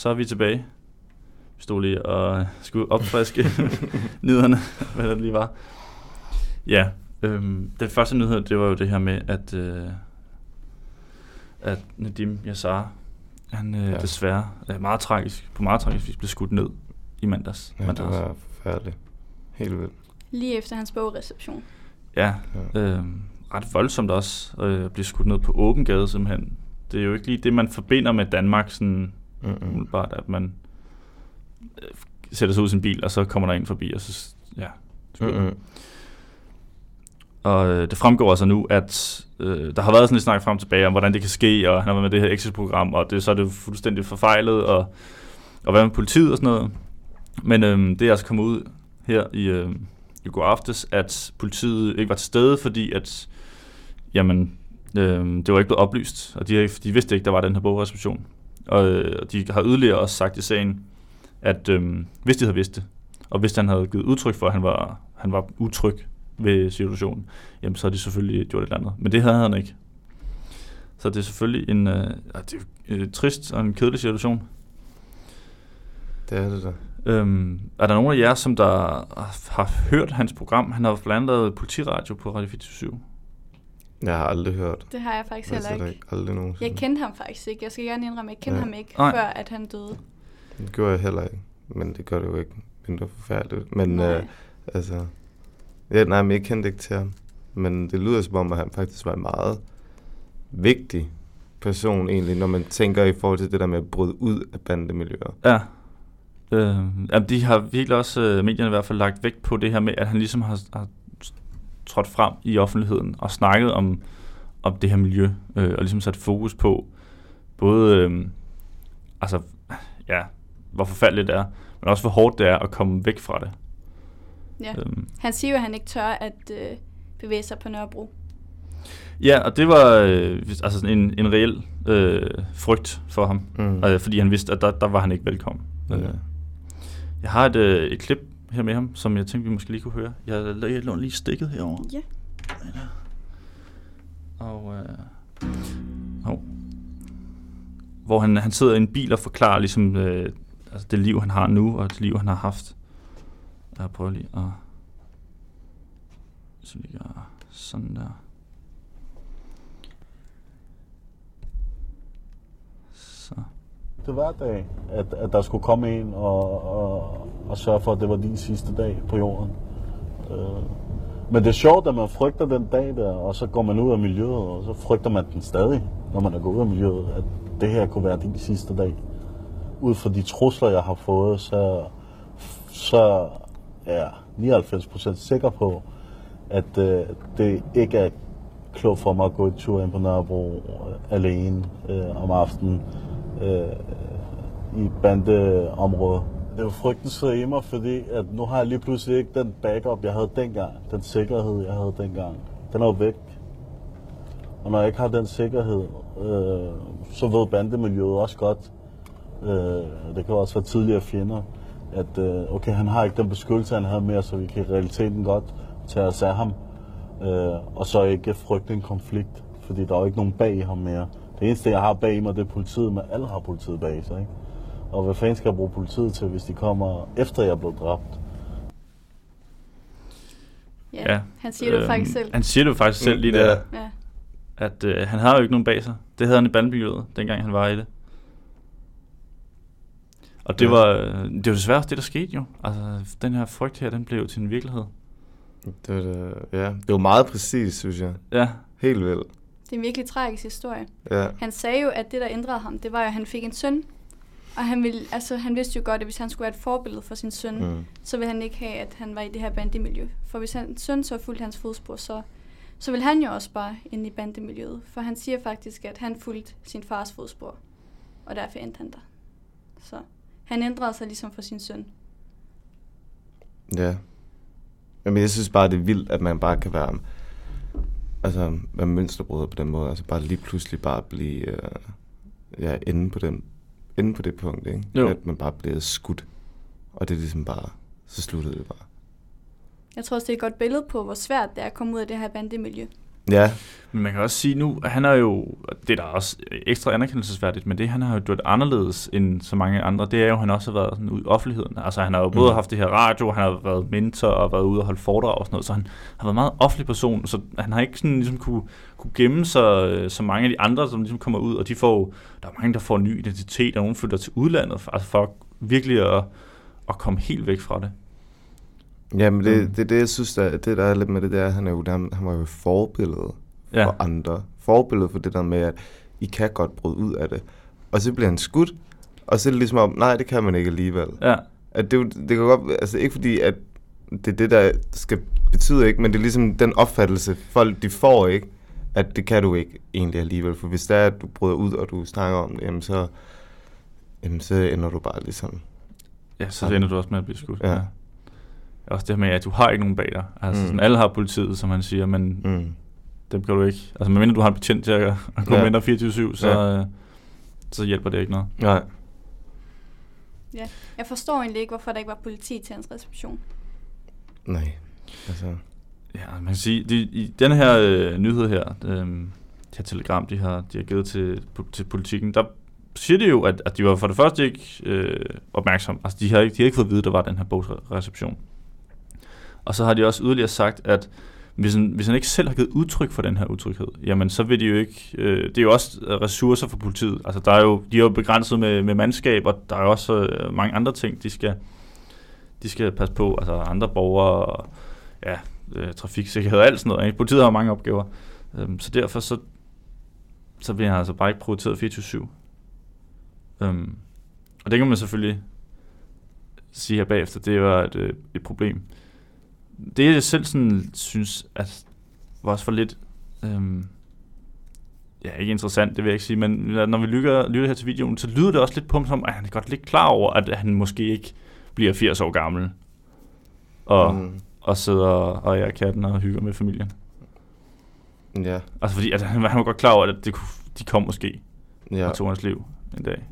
Så er vi tilbage. Vi stod lige og skulle opfriske *laughs* nyhederne, hvad det lige var. Ja, øhm, den første nyhed, det var jo det her med, at, øh, at Nadim Yassar, han øh, Ja. desværre er meget tragisk, på meget tragisk vis blev skudt ned i mandags. Ja, det mandags. var forfærdeligt. Helt vildt. Lige efter hans bogreception. Ja, Ja. øh, ret voldsomt også øh, at blive skudt ned på åben gade simpelthen. Det er jo ikke lige det, man forbinder med Danmark, sådan Mm-mm. umiddelbart, at man øh, sætter sig ud i sin bil, og så kommer der en forbi, og så, ja. Mm-mm. Og øh, det fremgår altså nu, at øh, der har været sådan lidt snak frem og tilbage om, hvordan det kan ske, og han har været med det her exit-program, og det, så er det fuldstændig forfejlet, og, og hvad med politiet og sådan noget. Men øh, det er altså kommet ud her i, øh, i går aftes, at politiet ikke var til stede, fordi at, jamen, øh, det var ikke blevet oplyst, og de, de vidste ikke, der var den her bogreception. Og øh, de har yderligere også sagt i sagen, at øh, hvis de havde vidst det, og hvis han havde givet udtryk for, at han var, han var utryg ved situationen, jamen så har de selvfølgelig gjort et eller andet. Men det havde han ikke. Så det er selvfølgelig en, øh, det er en trist og en kedelig situation. Det er det da. Øhm, er der nogen af jer, som der har hørt hans program? Han har blandt andet lavet politiradio på Radio 24 Jeg har aldrig hørt. Det har jeg faktisk heller der ikke. Aldrig nogensinde. Jeg kendte ham faktisk ikke. Jeg skal gerne indrømme, at jeg kendte Ja. ham ikke, Nej. før at han døde. Det gjorde jeg heller ikke. Men det gør det jo ikke mindre forfærdeligt. Men Nej. øh, altså... Ja, nej, men jeg kendte ikke til ham. Men det lyder som om, at han faktisk var en meget vigtig person egentlig, når man tænker i forhold til det der med at bryde ud af bandemiljøer. Ja. Øh, jamen, de har virkelig også, øh, medierne i hvert fald, lagt vægt på det her med, at han ligesom har, har trådt frem i offentligheden og snakket om, om det her miljø, øh, og ligesom sat fokus på både, øh, altså, ja, hvor forfærdeligt det er, men også hvor hårdt det er at komme væk fra det. Ja. Øhm, Han siger jo, at han ikke tør at øh, bevæge sig på Nørrebro. ja, og det var øh, altså sådan en, en reel øh, frygt for ham, Mm. øh, fordi han vidste, at der, der var han ikke velkommen. Ja. Øh, Jeg har et, øh, et klip her med ham, som jeg tænkte, vi måske lige kunne høre. Jeg, jeg lå lige stikket herover. Ja. Og, øh, hov. hvor han, han sidder i en bil og forklarer ligesom, øh, altså det liv, han har nu, og det liv, han har haft. Jeg prøver lige at... Så lige gøre sådan der. Så. Det hver dag, at, at der skulle komme en og, og, og sørge for, at det var din sidste dag på jorden. Øh, men det er sjovt, at man frygter den dag der, og så går man ud af miljøet, og så frygter man den stadig, når man er gået ud af miljøet, at det her kunne være din sidste dag. Ud fra de trusler, jeg har fået, så, så er jeg 99% sikker på, at øh, det ikke er klogt for mig at gå en tur ind på Nørrebro øh, alene øh, om aftenen øh, i bandeområdet. Det er jo frygten sidder i mig, fordi at nu har jeg lige pludselig ikke den backup, jeg havde dengang. Den sikkerhed, jeg havde dengang. Den er jo væk. Og når jeg ikke har den sikkerhed, øh, så ved bandemiljøet også godt, øh, det kan også være tidligere fjender, at øh, okay, han har ikke den beskyttelse, han havde mere, så vi kan i realiteten godt tage os af ham. Øh, og så ikke frygte en konflikt, fordi der er jo ikke nogen bag ham mere. Det eneste, jeg har bag mig, det er politiet, men alle har politiet bag sig, ikke? Og hvad fanden skal jeg bruge politiet til, hvis de kommer efter jeg er blevet dræbt? Ja, ja. Han siger det jo faktisk selv. Øhm, Han siger det faktisk selv lige Ja. der, Ja. at øh, han har jo ikke nogen bag sig. Det havde han i bandmiljøet, dengang han var i det. Og det Ja. var, øh, det var desværre også det, der skete jo. Altså, den her frygt her, den blev jo til en virkelighed. Det var, da, ja, det var meget præcis, synes jeg. Ja, Helt vildt. Det er en virkelig tragisk historie. Ja. Han sagde jo, at det, der ændrede ham, det var jo, at han fik en søn. Og han, ville, altså, han vidste jo godt, at hvis han skulle være et forbillede for sin søn, mm. Så ville han ikke have, at han var i det her bandemiljø. For hvis hans søn så fulgte hans fodspor, så, så vil han jo også bare ind i bandemiljøet. For han siger faktisk, at han fulgte sin fars fodspor. Og derfor endte han der. Så han ændrede sig ligesom for sin søn. Ja. Jamen, jeg synes bare, det er vildt, at man bare kan være, altså, være mønsterbryder på den måde. Altså, bare lige pludselig bare blive, øh, ja, inde på, den, inde på det punkt, ikke? Jo. At man bare bliver skudt. Og det er ligesom bare, så sluttede det bare. Jeg tror også, det er et godt billede på, hvor svært det er at komme ud af det her bandemiljø. Ja, Men man kan også sige nu, at han er jo, det er da også ekstra anerkendelsesværdigt, men det han har jo gjort anderledes end så mange andre, det er jo, at han også har været sådan ude i offentligheden. Altså han har jo både Mm. haft det her radio, han har været mentor og været ude og holde foredrag og sådan noget, så han har været en meget offentlig person, så han har ikke sådan ligesom kunne, kunne gemme sig øh, så mange af de andre, som ligesom kommer ud, og de får der er mange, der får en ny identitet, og nogen flytter til udlandet, for- altså for virkelig at, at komme helt væk fra det. Ja men det, Mm. det er det, jeg synes, der, det der er lidt med det der, han, er jo, der, han var jo forbillede Ja. for andre. Forbillede for det der med, at I kan godt bryde ud af det. Og så bliver han skudt, og så er det ligesom om, nej, det kan man ikke alligevel. Ja, At det, er det kan godt, altså ikke fordi, at det er det, der skal betyde ikke, men det er ligesom den opfattelse, folk de får ikke, at det kan du ikke egentlig alligevel. For hvis det er, at du bryder ud, og du snakker om det, jamen så, jamen så ender du bare ligesom. ja så Ja. ender du også med at blive skudt. Ja. Også det her med, at du har ikke nogen bag dig. Altså, Mm. sådan, alle har politiet, som han siger, men Mm. dem kan du ikke. Altså, medmindre du har en betjent til at, at gå Ja. ja. dig 24-7, så, Ja. ja. så hjælper det ikke noget. Nej. Jeg forstår egentlig ikke, hvorfor der ikke var politi til hans reception. Nej. Altså, Ja, man kan sige, de, i den her øh, nyhed her, øh, det her telegram, de har, de har givet til, til politikken, der siger de jo, at, at de var for det første ikke øh, opmærksom. Altså, de har, ikke, de har ikke fået at vide, at der var den her bogsreception. Og så har de også yderligere sagt, at hvis han, hvis han ikke selv har givet udtryk for den her utryghed, jamen så vil de jo ikke... Øh, det er jo også øh, ressourcer for politiet. Altså, der er jo, de er jo begrænset med, med mandskab, og der er jo også øh, mange andre ting, de skal, de skal passe på. Altså andre borgere, og, ja, øh, trafiksikkerhed og alt sådan noget. Ikke? Politiet har mange opgaver. Øhm, så derfor så, så bliver han altså bare ikke prioriteret 24-7. Øhm, og det kan man selvfølgelig sige her bagefter, det var et, øh, et problem. Det jeg selv sådan synes, at var også for lidt, øhm, ja ikke interessant, det vil jeg ikke sige, men når vi lytter, lytter her til videoen, så lyder det også lidt på ham som, at han er godt lidt klar over, at han måske ikke bliver 80 år gammel. Og, mm. mm, og sidder og er katten og hygger med familien. ja. Altså fordi, at han, han var godt klar over, at det kunne, de kom måske ja. og tog hans liv en dag.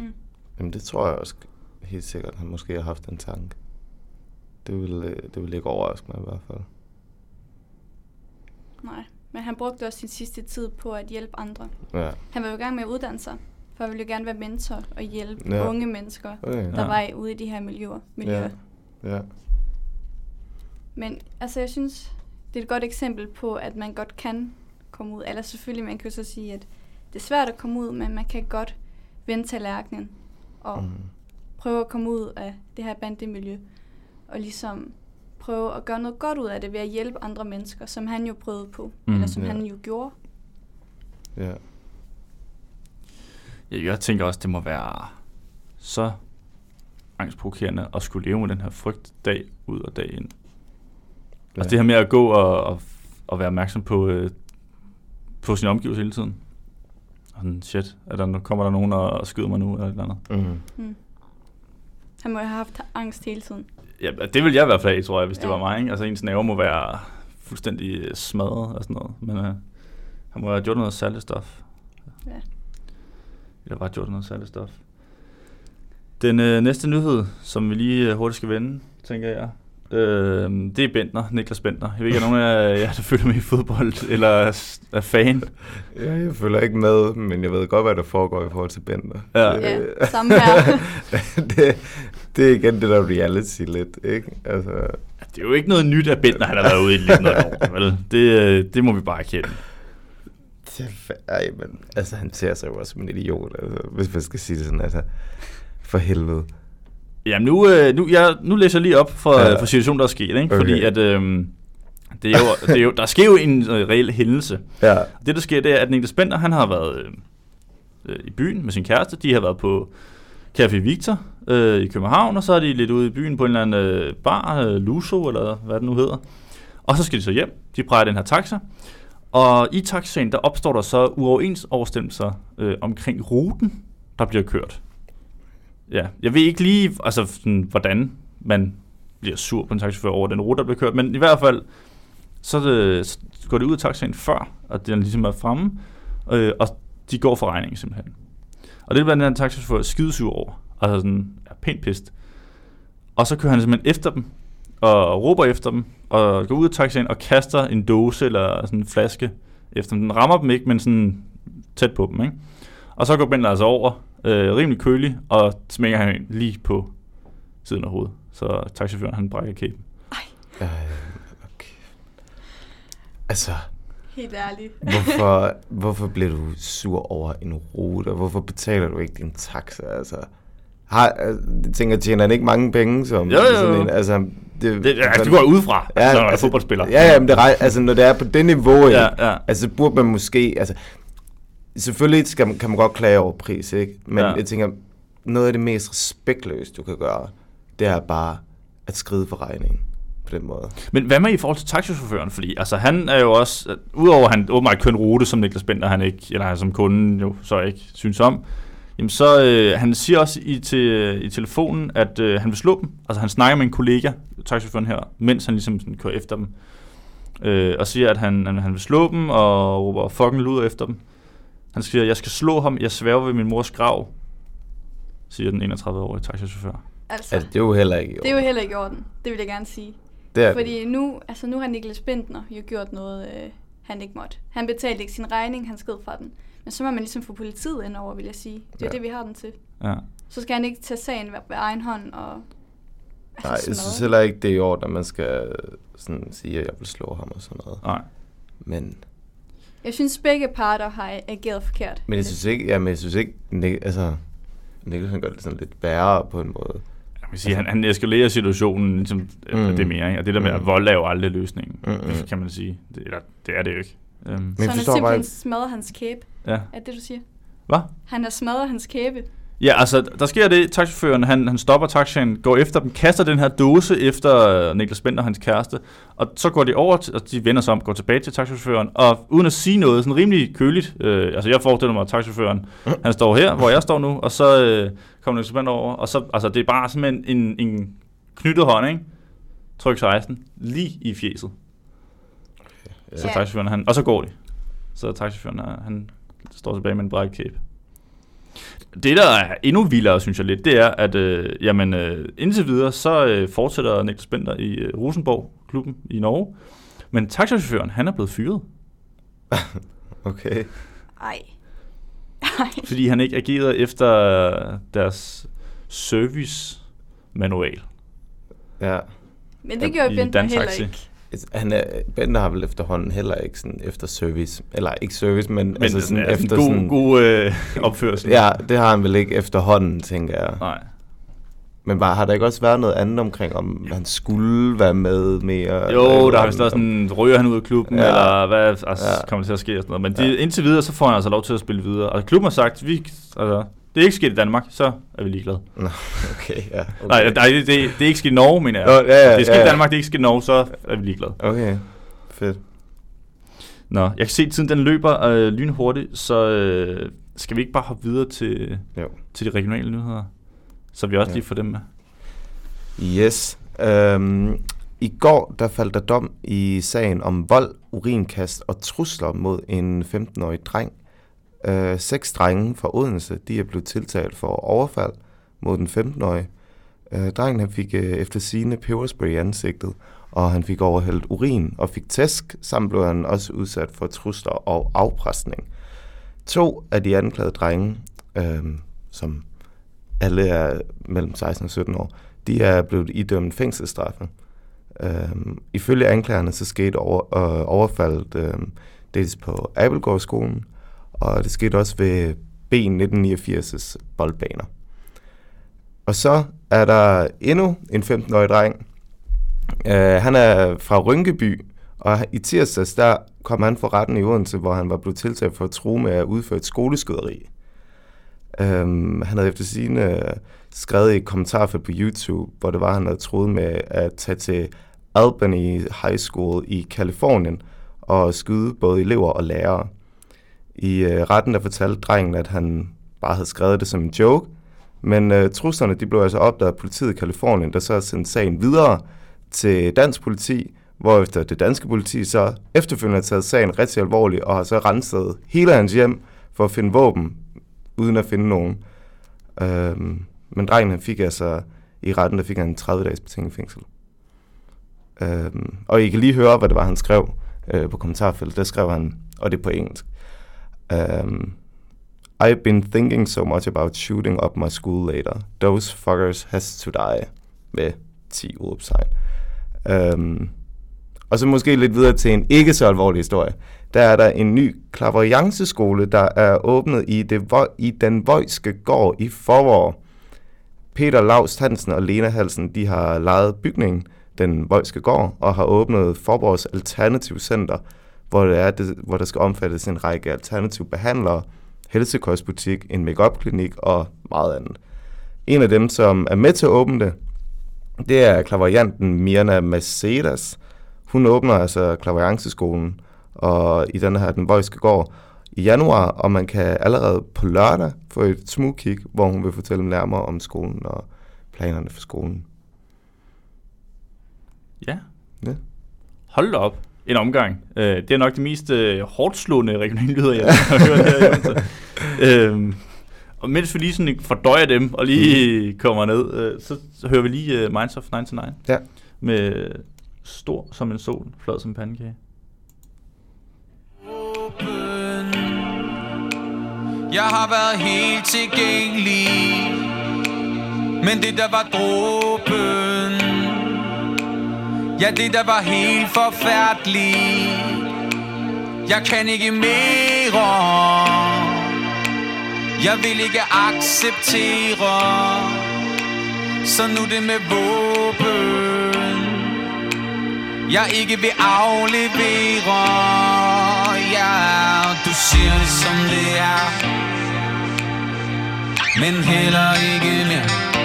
Jamen det tror jeg også helt sikkert, at han måske har haft en tanke. Det vil, øh, det vil ikke overraske mig i hvert fald. Nej, men han brugte også sin sidste tid på at hjælpe andre. Ja. Han var jo i gang med at uddanne sig, for han ville jo gerne være mentor og hjælpe Ja. unge mennesker, Okay. der Ja. var i- ude i de her miljøer. miljøer. Ja. Ja. Men altså, jeg synes, det er et godt eksempel på, at man godt kan komme ud. Eller selvfølgelig, man kan jo så sige, at det er svært at komme ud, men man kan godt vende tallerkenen og Mm. prøve at komme ud af det her bandemiljø. Og ligesom prøve at gøre noget godt ud af det ved at hjælpe andre mennesker, som han jo prøvede på. Mm, eller som ja. han jo gjorde. Ja. Ja, jeg tænker også, det må være så angstprovokerende at skulle leve med den her frygt dag ud og dag ind. Ja. Altså det her med at gå og, og, og være opmærksom på, øh, på sin omgivelser hele tiden. Og sådan, shit, er der, kommer der nogen og skyder mig nu, eller et eller andet. Mm. Mm. Han må jo have haft angst hele tiden. Ja, det vil jeg i hvert fald have, tror jeg, hvis det Ja. var mig. Ikke? Altså ens nerver må være fuldstændig øh, smadret og sådan noget. Men øh, han må have gjort noget særligt stof. Ja. Eller bare gjort noget særligt stof. Den øh, næste nyhed, som vi lige øh, hurtigt skal vende, tænker jeg, øh, det er Bentner, Niklas Bentner. Jeg ved ikke, om nogen af jer, der følger med i fodbold, eller er, fan. Ja, jeg følger ikke med, men jeg ved godt, hvad der foregår i forhold til Bender. Ja. Det, Ja, samme her. *laughs* det, det er igen det der reality lidt, ikke? Altså, Det er jo ikke noget nyt, at Bentner han har været ude i lidt noget år, vel? Det, øh, det må vi bare erkende. er ej, men, altså, han ser sig jo også som en idiot, altså, hvis man skal sige det sådan, altså, for helvede. Jamen nu, øh, nu, jeg, nu læser jeg lige op for, Ja. for situationen, der er sket, ikke? Okay. Fordi at, øh, det er jo, det er jo, der sker jo en øh, reel hændelse. Ja, Det, der sker, det er, at Niklas Bender, han har været øh, øh, i byen med sin kæreste. De har været på Café Victor øh, i København, og så er de lidt ude i byen på en eller anden øh, bar, øh, Luso, eller hvad det nu hedder. Og så skal de så hjem. De præger den her taxa. Og i taxaen, der opstår der så uoverensoverstemmelser øh, omkring ruten, der bliver kørt. Ja, jeg ved ikke lige, altså, sådan, hvordan man bliver sur på en taxichauffør over den rute, der bliver kørt, men i hvert fald, så, det, så går det ud af taxaen før, og den ligesom er fremme, øh, og de går for regningen simpelthen. Og det er den her taxichauffør skidesur over, altså sådan, er pænt pist. Og så kører han simpelthen efter dem, og råber efter dem, og går ud af taxaen og kaster en dåse eller sådan en flaske efter den rammer dem ikke, men sådan tæt på dem, ikke? Og så går Bender altså over, øh, rimelig kølig, og smækker han lige på siden af hovedet. Så taxichaufføren, han brækker kæben. Øh, okay. Altså, Helt ærligt. hvorfor, hvorfor bliver du sur over en rute? Hvorfor betaler du ikke din taxa? Altså, har, altså, jeg tænker, tjener han ikke mange penge som Jo, jo, jo. sådan en? Altså, det, Det, altså, du går ud fra, ja, når du er altså, fodboldspiller. Ja, ja, men det altså, når det er på det niveau, Ja, ja. altså, burde man måske, altså, selvfølgelig skal man, kan man godt klage over pris, ikke? Men Ja. jeg tænker, noget af det mest respektløse, du kan gøre, det er bare at skride for regningen på den måde. Men hvad med i forhold til taxichaufføren? Fordi altså, han er jo også, udover at han åbenbart kører en rute, som Niklas Bender, han ikke, eller som kunden jo så ikke synes om, jamen så, øh, han siger også i, til, i telefonen, at øh, han vil slå dem. Altså han snakker med en kollega, taxichaufføren her, mens han ligesom sådan, kører efter dem. Øh, og siger, at han, han, han vil slå dem, og råber fucking luder efter dem. Han siger, jeg skal slå ham, jeg sværger ved min mors grav, siger den 31-årige taxichauffør. Altså, Altså, det er jo heller ikke i det er jo orden. heller ikke i orden. Det vil jeg gerne sige. det er, Fordi nu, altså nu har Niklas Bentner jo gjort noget, øh, han ikke måtte. Han betalte ikke sin regning, han skred fra den. Men så må man ligesom få politiet ind over, vil jeg sige. Det er ja. Det, vi har den til. Ja. Så skal han ikke tage sagen ved, ved egen hånd og... Altså Nej, jeg synes heller ikke, det er i orden, at man skal sådan sige, at jeg vil slå ham og sådan noget. Nej. Men, Jeg synes, begge parter har ageret forkert. men jeg synes ikke, ja, men jeg synes ikke, Nik, altså, Niklas han gør det sådan lidt værre på en måde. Jeg vil sige, han, han eskalerer situationen ligesom, mm. Det mere, ikke? og det der med at Mm. vold er jo aldrig løsningen, Mm, mm. kan man sige. Det, eller, det er det jo ikke. Um, Men så han har bare simpelthen ikke- smadret hans kæbe. ja. Er det, du siger? Hvad? Han har smadret hans kæbe. Ja, altså, der sker det, taxichaufføren, han, han stopper taxaen, går efter dem, kaster den her dåse efter øh, Niklas Bender og hans kæreste, og så går de over, og de vender sig om, går tilbage til taxichaufføren, og uden at sige noget, sådan rimelig køligt, øh, altså jeg forestiller mig, at taxichaufføren, han står her, hvor jeg står nu, og så øh, kommer Niklas Bender over, og så, altså det er bare simpelthen en, en knyttet hånd, ikke? Tryk 16, lige i fjeset. Så Ja. taxichaufføren, han, og så går de. Så taxichaufføren, han, han står tilbage med en brækket kæbe. Det, der er endnu vildere, synes jeg lidt, det er, at øh, jamen, øh, indtil videre, så øh, fortsætter Niklas Bender i øh, Rosenborg-klubben i Norge. Men taxichaufføren, han er blevet fyret, *laughs* Okay. Ej. Ej. *laughs* fordi han ikke agerede efter deres service-manual. Ja. Men det gjorde dansk heller taxi. ikke. Han er, Bender har vel efterhånden heller ikke sådan efter service, eller ikke service, men, Men altså sådan altså, efter god, sådan... god øh, opførsel. Ja, det har han vel ikke efterhånden, tænker jeg. Nej. Men bare, har der ikke også været noget andet omkring, om han skulle være med mere? Jo, eller der har vist også sådan, ryger han ud af klubben, ja. Eller hvad altså, ja. Kommer til at ske og sådan noget. Men de, Ja. indtil videre, så får han altså lov til at spille videre. Og klubben har sagt, vi, altså, det er ikke sket i Danmark, så er vi ligeglade. Nå, *laughs* okay, ja. Okay. Nej, nej det, det, det, er ikke sket i Norge, mener jeg. Nå, ja, ja, det er sket ja, i ja. Danmark, det er ikke sket i Norge, så er vi ligeglade. Okay, fedt. Nå, jeg kan se, at tiden den løber øh, lynhurtigt, så øh, skal vi ikke bare hoppe videre til, Jo. til de regionale nyheder? Så vi også Ja. lige får dem med. Yes. Øhm, I går der faldt der dom i sagen om vold, urinkast og trusler mod en 15-årig dreng. Øh, seks drenge fra Odense de er blevet tiltalt for overfald mod den 15-årige. Øh, drengen han fik øh, efter sine peberspray i ansigtet, og han fik overhældt urin og fik tæsk. samt blev han også udsat for trusler og afpresning. To af de anklagede drenge, øh, som alle er mellem 16 og 17 år, de er blevet idømt fængselsstraffe. Øhm, ifølge anklagerne så skete over, øh, overfaldet øh, dels på Abelgårdsskolen, og det skete også ved B1989's boldbaner. Og så er der endnu en 15-årig dreng. Uh, han er fra Rynkeby, og i tirsdags der kom han for retten i Odense, hvor han var blevet tiltalt for at true med at udføre et skoleskyderi. Øhm, han havde efter sine øh, skrevet i et kommentarfelt på YouTube, hvor det var, han havde troet med at tage til Albany High School i Kalifornien og skyde både elever og lærere. I øh, retten der fortalte drengen, at han bare havde skrevet det som en joke, men øh, truslerne de blev altså opdaget af politiet i Kalifornien, der så sendte sagen videre til dansk politi, hvorefter det danske politi så efterfølgende har taget sagen rigtig alvorligt og har så renset hele hans hjem for at finde våben, uden at finde nogen. Øhm, men drengen han fik altså, i retten der fik han en 30 dages betinget fængsel. Øhm, og I kan lige høre, hvad det var, han skrev øh, på kommentarfeltet. Der skrev han, og det er på engelsk. Um, I've been thinking so much about shooting up my school later. Those fuckers has to die. Med 10 udopstegn. Um, og så måske lidt videre til en ikke så alvorlig historie. Der er der en ny klaverianceskole, der er åbnet i, det, vo- i den Vojske gård i Forår. Peter Laust Hansen og Lena Halsen, de har lejet bygningen, den Vojske gård, og har åbnet Forborgs Alternativ Center, hvor, det er, det, hvor der skal omfattes en række alternative behandlere, helsekostbutik, en make-up-klinik og meget andet. En af dem, som er med til at åbne det, det er klaverianten Mirna Mercedes. Hun åbner altså klaverianceskolen, og i den her, den Vojske gård, i januar, og man kan allerede på lørdag få et smugkig, hvor hun vil fortælle nærmere om skolen og planerne for skolen. Ja. Ja. Hold op. En omgang. Øh, det er nok de mest øh, hårdt slående regionale nyheder, jeg har hørt her i øhm, og mens vi lige sådan fordøjer dem og lige mm. kommer ned, øh, så, så hører vi lige øh, Minds of 99 Ja. med øh, stor som en sol, flad som en pandekage. Jeg har været helt tilgængelig Men det der var dråben Ja, det der var helt forfærdeligt. Jeg kan ikke mere. Jeg vil ikke acceptere. Så nu det med våben. Jeg ikke vil aflevere. Ja, du siger det som det er. Men heller ikke mere.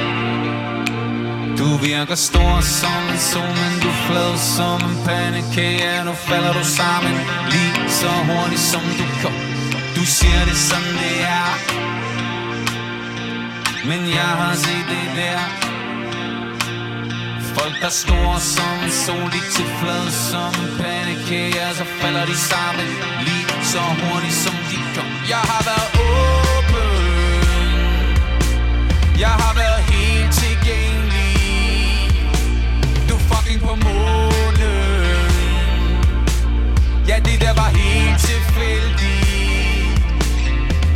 Du virker stor som en sol Men du er flad som en pandekage. Ja, nu falder du sammen. Lige så hurtigt som du kom. Du siger det som det er. Men jeg har set det der. Folk der er store som en sol. De til flad som en pandekage. Ja, så falder de sammen. Lige så hurtigt som de kom. Jeg har været åben. Jeg har været helt tilfældigt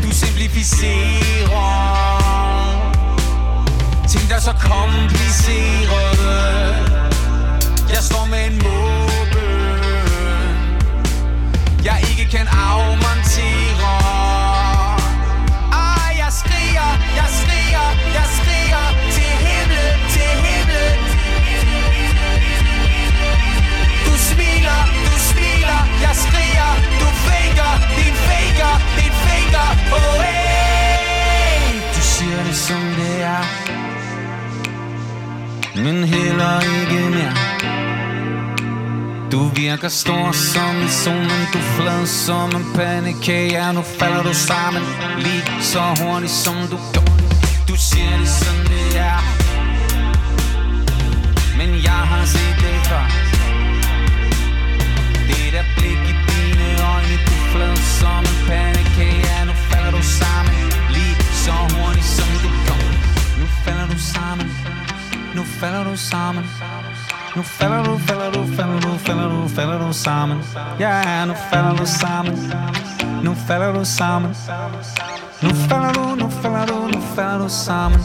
Du simplificerer. Ting der så komplicerede. Jeg står med en måbe Jeg ikke kan afmontere. Ah, jeg skriger, jeg skriger, jeg skriger som det er. Men heller ikke mere. Du virker stor som en sol, men du flad som en pandekage. Ja, nu falder du sammen lige så hurtigt som du går Du siger det sådan du sammen. Nu falder du sammen. Nu falder du, falder du, falder du, falder du, falder du sammen. Ja, nu falder du sammen. Nu falder du sammen. Nu falder du, nu falder du, nu falder du sammen.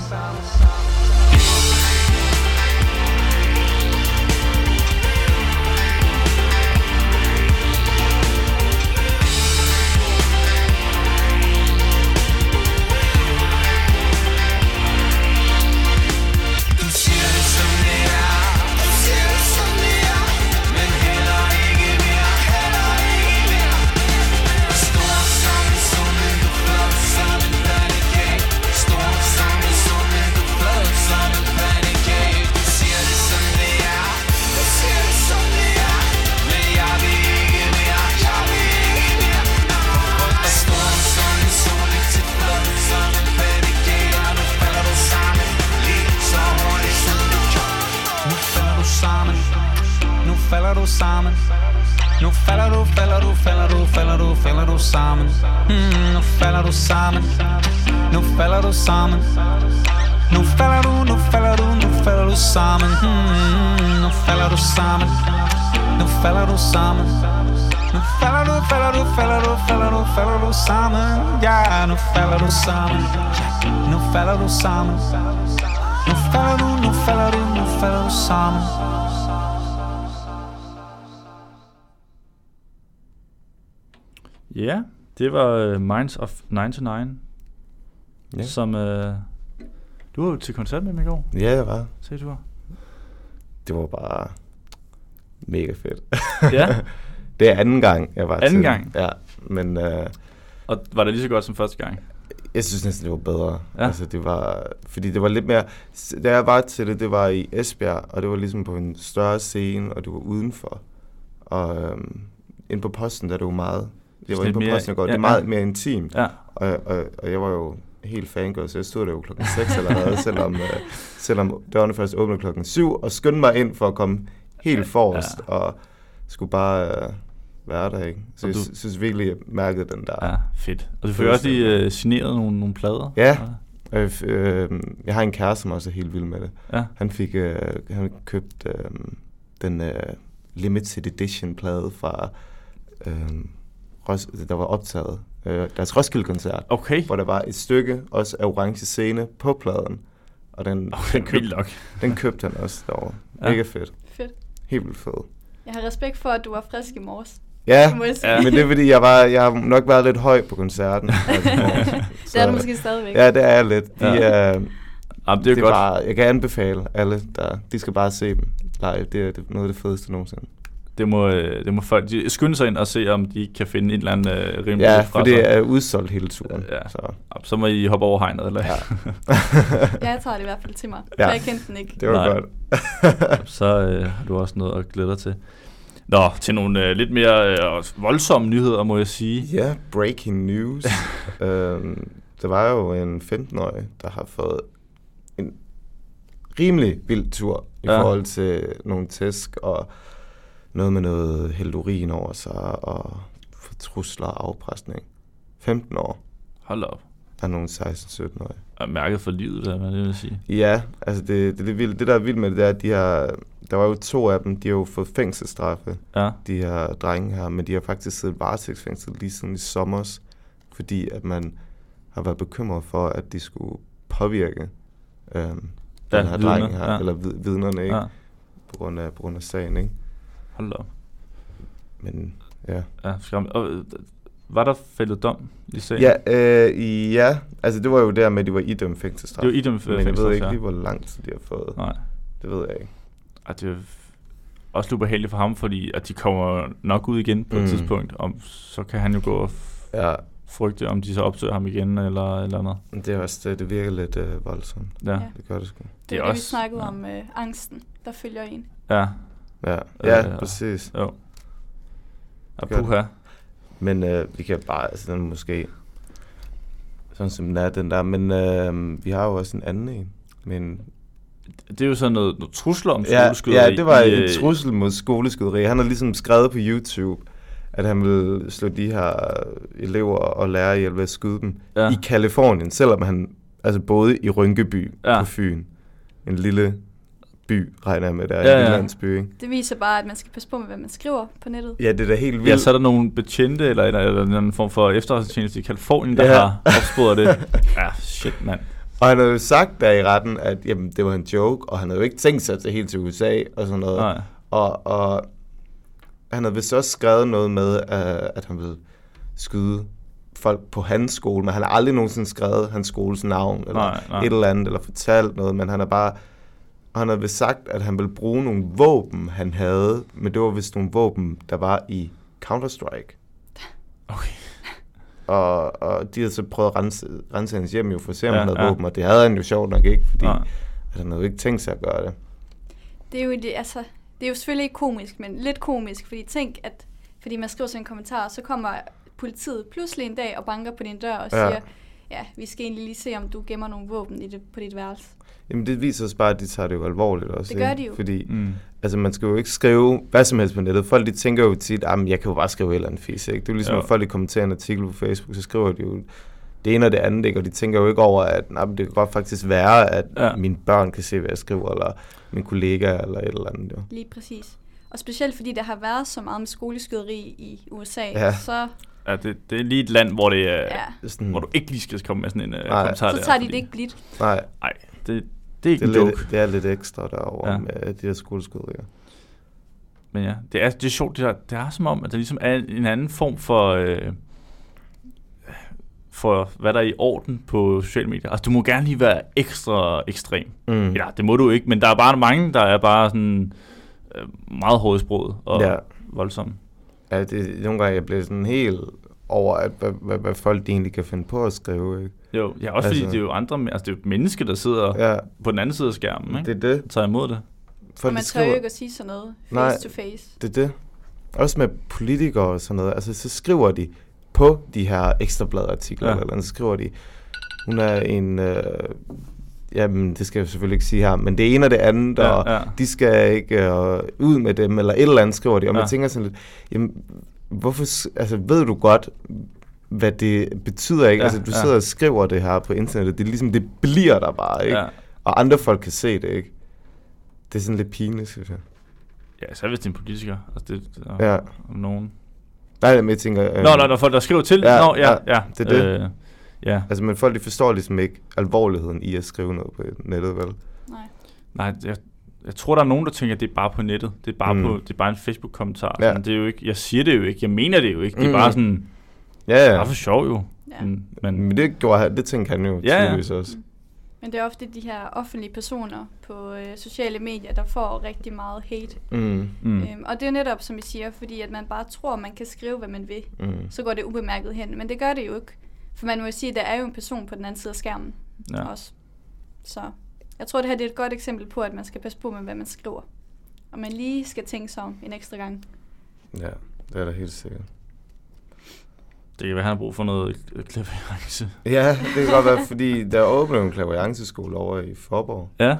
Falder du sammen. Nu falder du, nu falder du, nu falder du sammen. Mm, Nu falder du sammen. Nu falder du sammen. Nu falder du, falder du, falder du, falder du, falder du sammen. Ja, nu falder du sammen. Nu falder du sammen. Nu falder du, nu falder du, nu falder du sammen. Ja, det var øh, Minds of 99, Ja. som... Uh, du var jo til koncert med dem i går, Ja, jeg var. sagde du? Det var bare mega fedt. Ja. *laughs* det er anden gang, jeg var Anden til. gang? Ja, men øh, Og var det lige så godt som første gang? jeg synes næsten, det var bedre. Ja. Altså, det var, fordi det var lidt mere... Da jeg var til det, det var i Esbjerg, og det var ligesom på en større scene, og det var udenfor. Og øhm, inde på posten, der er det jo meget... Jeg var inde på mere- posten i går, ja, det er meget ja. mere intimt. Ja. Og, og, og jeg var jo helt fangirl, så jeg stod der jo klokken 6 allerede, selvom, øh, selvom dørene først åbnede klokken 7, og skyndte mig ind for at komme helt forrest, ja. og skulle bare øh, være der, ikke? Så Og jeg du- sy- synes virkelig, jeg mærkede den der. Ja, fedt. Og du fik også lige uh, signeret nogle, nogle plader? Ja. Øh, f- øh, jeg har en kæreste, som også er helt vild med det. Ja. Han fik øh, han købt øh, den øh, limited edition plade fra øh, der var optaget øh, deres Roskilde-koncert, Okay. hvor der var et stykke også af orange scene på pladen. Og den, Okay, den, købte, nok. den købte han også derovre. Ja. Mega fedt. Fedt. Helt vildt fed. Jeg har respekt for, at du var frisk i morges. Ja. Ja. men det er fordi, jeg, var, jeg har nok været lidt høj på koncerten. *laughs* altså, Det er du måske stadigvæk. Ja, det er jeg lidt. De, Ja. øh, Jamen, det er det jo godt. Bare, jeg kan anbefale alle, der, de skal bare se dem live. Det er, det er noget af det fedeste nogensinde. Det må, det må folk de skynde sig ind og se, om de kan finde en eller anden øh, rimelig Ja, for fra det sig. er udsolgt hele turen. Ja. Så. Så må I hoppe over hegnet, eller? Ja. Ja, *laughs* jeg tager det i hvert fald til mig. Ja. Jeg kendte den ikke. Det var Nej. godt. *laughs* så øh, har du også noget at glæde dig til. Nå, til nogle øh, lidt mere øh, voldsomme nyheder, må jeg sige. ja, breaking news. *laughs* øhm, der var jo en 15-årig, der har fået en rimelig vild tur i ja. forhold til nogle tæsk og noget med noget hældt urin over sig og trusler og afpresning. 15 år Hold op. af nogle 16-17-årige. Er mærket for livet, hvad det vil sige. Ja, altså det, det, det, vildt. det der er vildt med det, det er, at de har, der var jo to af dem, de har jo fået fængselsstraffe, Ja. de her drenge her, men de har faktisk siddet varetægtsfængsel lige siden i sommer, fordi at man har været bekymret for, at de skulle påvirke øhm, Ja, den her vidner, dreng her, ja. eller vid- vidnerne, ikke? ja. På, grund af, på grund af sagen, ikke? Hold op. Men ja. Ja, skræmt. Og, øh, var der fældet dom i sagen? Ja, øh, i- ja, altså det var jo der med, at de var idømt fængselsstraf. Det var idømt Men jeg ved fængselsstraf, ikke lige, hvor lang tid de har fået. Nej. Det ved jeg ikke. Ej, det er også lidt ubehageligt for ham, fordi at de kommer nok ud igen på et Mm. tidspunkt, og så kan han jo gå og f- Ja, frygte, om de så opsøger ham igen, eller eller men det er også det, det virker lidt øh, voldsomt. Ja. Det gør det sgu. Det, Det er det, vi også- snakkede ja. om øh, angsten, der følger en. ja. Ja, ja Øh, præcis. Jo. Og puha. Men øh, vi kan bare, altså den er måske, sådan som den er, den der. Men øh, vi har jo også en anden en. Men, Det er jo sådan noget, noget trusler om ja, skoleskyderi. ja, det var i, en øh, trussel mod skoleskyderi. Han har ligesom skrevet på YouTube, at han vil slå de her elever og lærere ihjel ved at skyde dem Ja. ja. i Kalifornien, selvom han altså boede i Rynkeby Ja. ja. på Fyn. En lille by, regner jeg med, der er Ja, ja, en ja. lille landsby, ikke? Det viser bare, at man skal passe på med, hvad man skriver på nettet. Ja, det er da helt vildt. Ja, så er der nogle betjente, eller, eller, eller en anden form for efterretningstjeneste i Kalifornien, der ja. Har opsporet det. *laughs* Ja, shit, mand. Og han havde jo sagt der i retten, at jamen, det var en joke, og han havde jo ikke tænkt sig til helt til USA og sådan noget. Nej. Og, og han havde vist også skrevet noget med, uh, at han ville skyde folk på hans skole, men han har aldrig nogensinde skrevet hans skoles navn, eller Nej, nej. et eller andet, eller fortalt noget, men han har bare, og han havde vist sagt, at han ville bruge nogle våben, han havde, men det var vist nogle våben, der var i Counter-Strike. Okay. Og, og de havde så prøvet at rense, rense hans hjem jo, for at se, om Ja, ja, han havde ja. ja. våben, og det havde han jo sjovt nok ikke, fordi at han havde jo ikke tænkt sig at gøre det. Det er jo, det, altså, det er jo selvfølgelig ikke komisk, men lidt komisk, fordi tænk, at fordi man skriver sådan en kommentar, så kommer politiet pludselig en dag og banker på din dør og Ja. siger, ja, vi skal egentlig lige se, om du gemmer nogle våben i det, på dit værelse. Jamen det viser os bare, at de tager det jo alvorligt også. Det gør de jo. Fordi Mm. altså, man skal jo ikke skrive hvad som helst på nettet. Folk de tænker jo tit, at jeg kan jo bare skrive et eller andet fis. Ikke? Det er jo ligesom, Jo. at folk de kommenterer en artikel på Facebook, så skriver de jo det ene og det andet, ikke? og de tænker jo ikke over, at nej, det kan godt faktisk være, at Ja. ja. mine børn kan se, hvad jeg skriver, eller mine kollegaer, eller et eller andet. Jo. Lige præcis. Og specielt fordi der har været så meget med skoleskyderi i USA, Ja. så, Ja, det, det er lige et land, hvor, det er, ja, Sådan, hvor du ikke lige skal komme med sådan en uh, kommentar så der. tager de fordi- det ikke blidt. Nej, Nej, det, det er ikke det er, en joke. lidt, det er lidt ekstra derovre Ja. med de her skoleskyderier. Men ja, det er, det er sjovt. Det er, det er som om, at der ligesom er en anden form for... Øh, for hvad der er i orden på sociale medier. Altså, du må gerne lige være ekstra ekstrem. Mm. Ja, det må du ikke, men der er bare mange, der er bare sådan øh, meget hårde i sproget og Ja. voldsomme. Ja, det, nogle gange jeg bliver sådan helt over, at, hvad, hvad, hvad folk egentlig kan finde på at skrive. Ikke? Jo, ja, også altså, fordi det er jo andre, altså det er jo mennesker, der sidder ja. På den anden side af skærmen, ikke? det er det. Det. tager imod det. Og Folk, man tør jo ikke at sige sådan noget face Nej. to face. det er det. Også med politikere og sådan noget. Altså, så skriver de på de her ekstrabladartikler, Ja. eller så skriver de, hun er en... Øh, jamen, det skal jeg selvfølgelig ikke sige her, men det ene og det andet, Ja, og ja. de skal ikke øh, ud med dem, eller et eller andet skriver de. Og Ja. man tænker sådan lidt, jamen, hvorfor, altså, ved du godt, hvad det betyder, ikke? Ja, Ja, altså, du ja. sidder og skriver det her på internettet, det er ligesom, det bliver der bare, ikke? Ja. Ja. Og andre folk kan se det, ikke? Det er sådan lidt pinligt, synes jeg. ja, så hvis det er en politiker. Altså det, det er, Ja. Om nogen. Nej, men jeg tænker... Øh, Nå, nå, der er folk, der skriver til. Ja, Nå, ja, ja. ja, det er det. Øh, ja. Altså, men folk de forstår ligesom ikke alvorligheden i at skrive noget på nettet, vel? Nej. Nej, jeg, jeg tror, der er nogen, der tænker, at det er bare på nettet. Det er bare, mm. Mm. på, det er bare en Facebook-kommentar. Ja. Ja. Det er jo ikke, jeg siger det jo ikke. Jeg mener det jo ikke. Det er Mm. bare sådan, Ja, ja. bare for sjov jo. Ja. Men, men det gjorde det tænkte han jo Ja, ja. tydeligvis også. Men det er ofte de her offentlige personer på øh, sociale medier, der får rigtig meget hate. Mm. mm. Mm. Øhm, og det er jo netop, som I siger, fordi at man bare tror, man kan skrive, hvad man vil. Mm. Så går det ubemærket hen. Men det gør det jo ikke. For man må jo sige, at der er jo en person på den anden side af skærmen ja. ja. også. Så jeg tror, det her det er et godt eksempel på, at man skal passe på med, hvad man skriver. Og man lige skal tænke sig om en ekstra gang. Ja, det er da helt sikkert. Det kan være, han har brug for noget klaverance. Ja, det kan godt være, fordi der åbner en klavianceskole over i Forborg. Ja.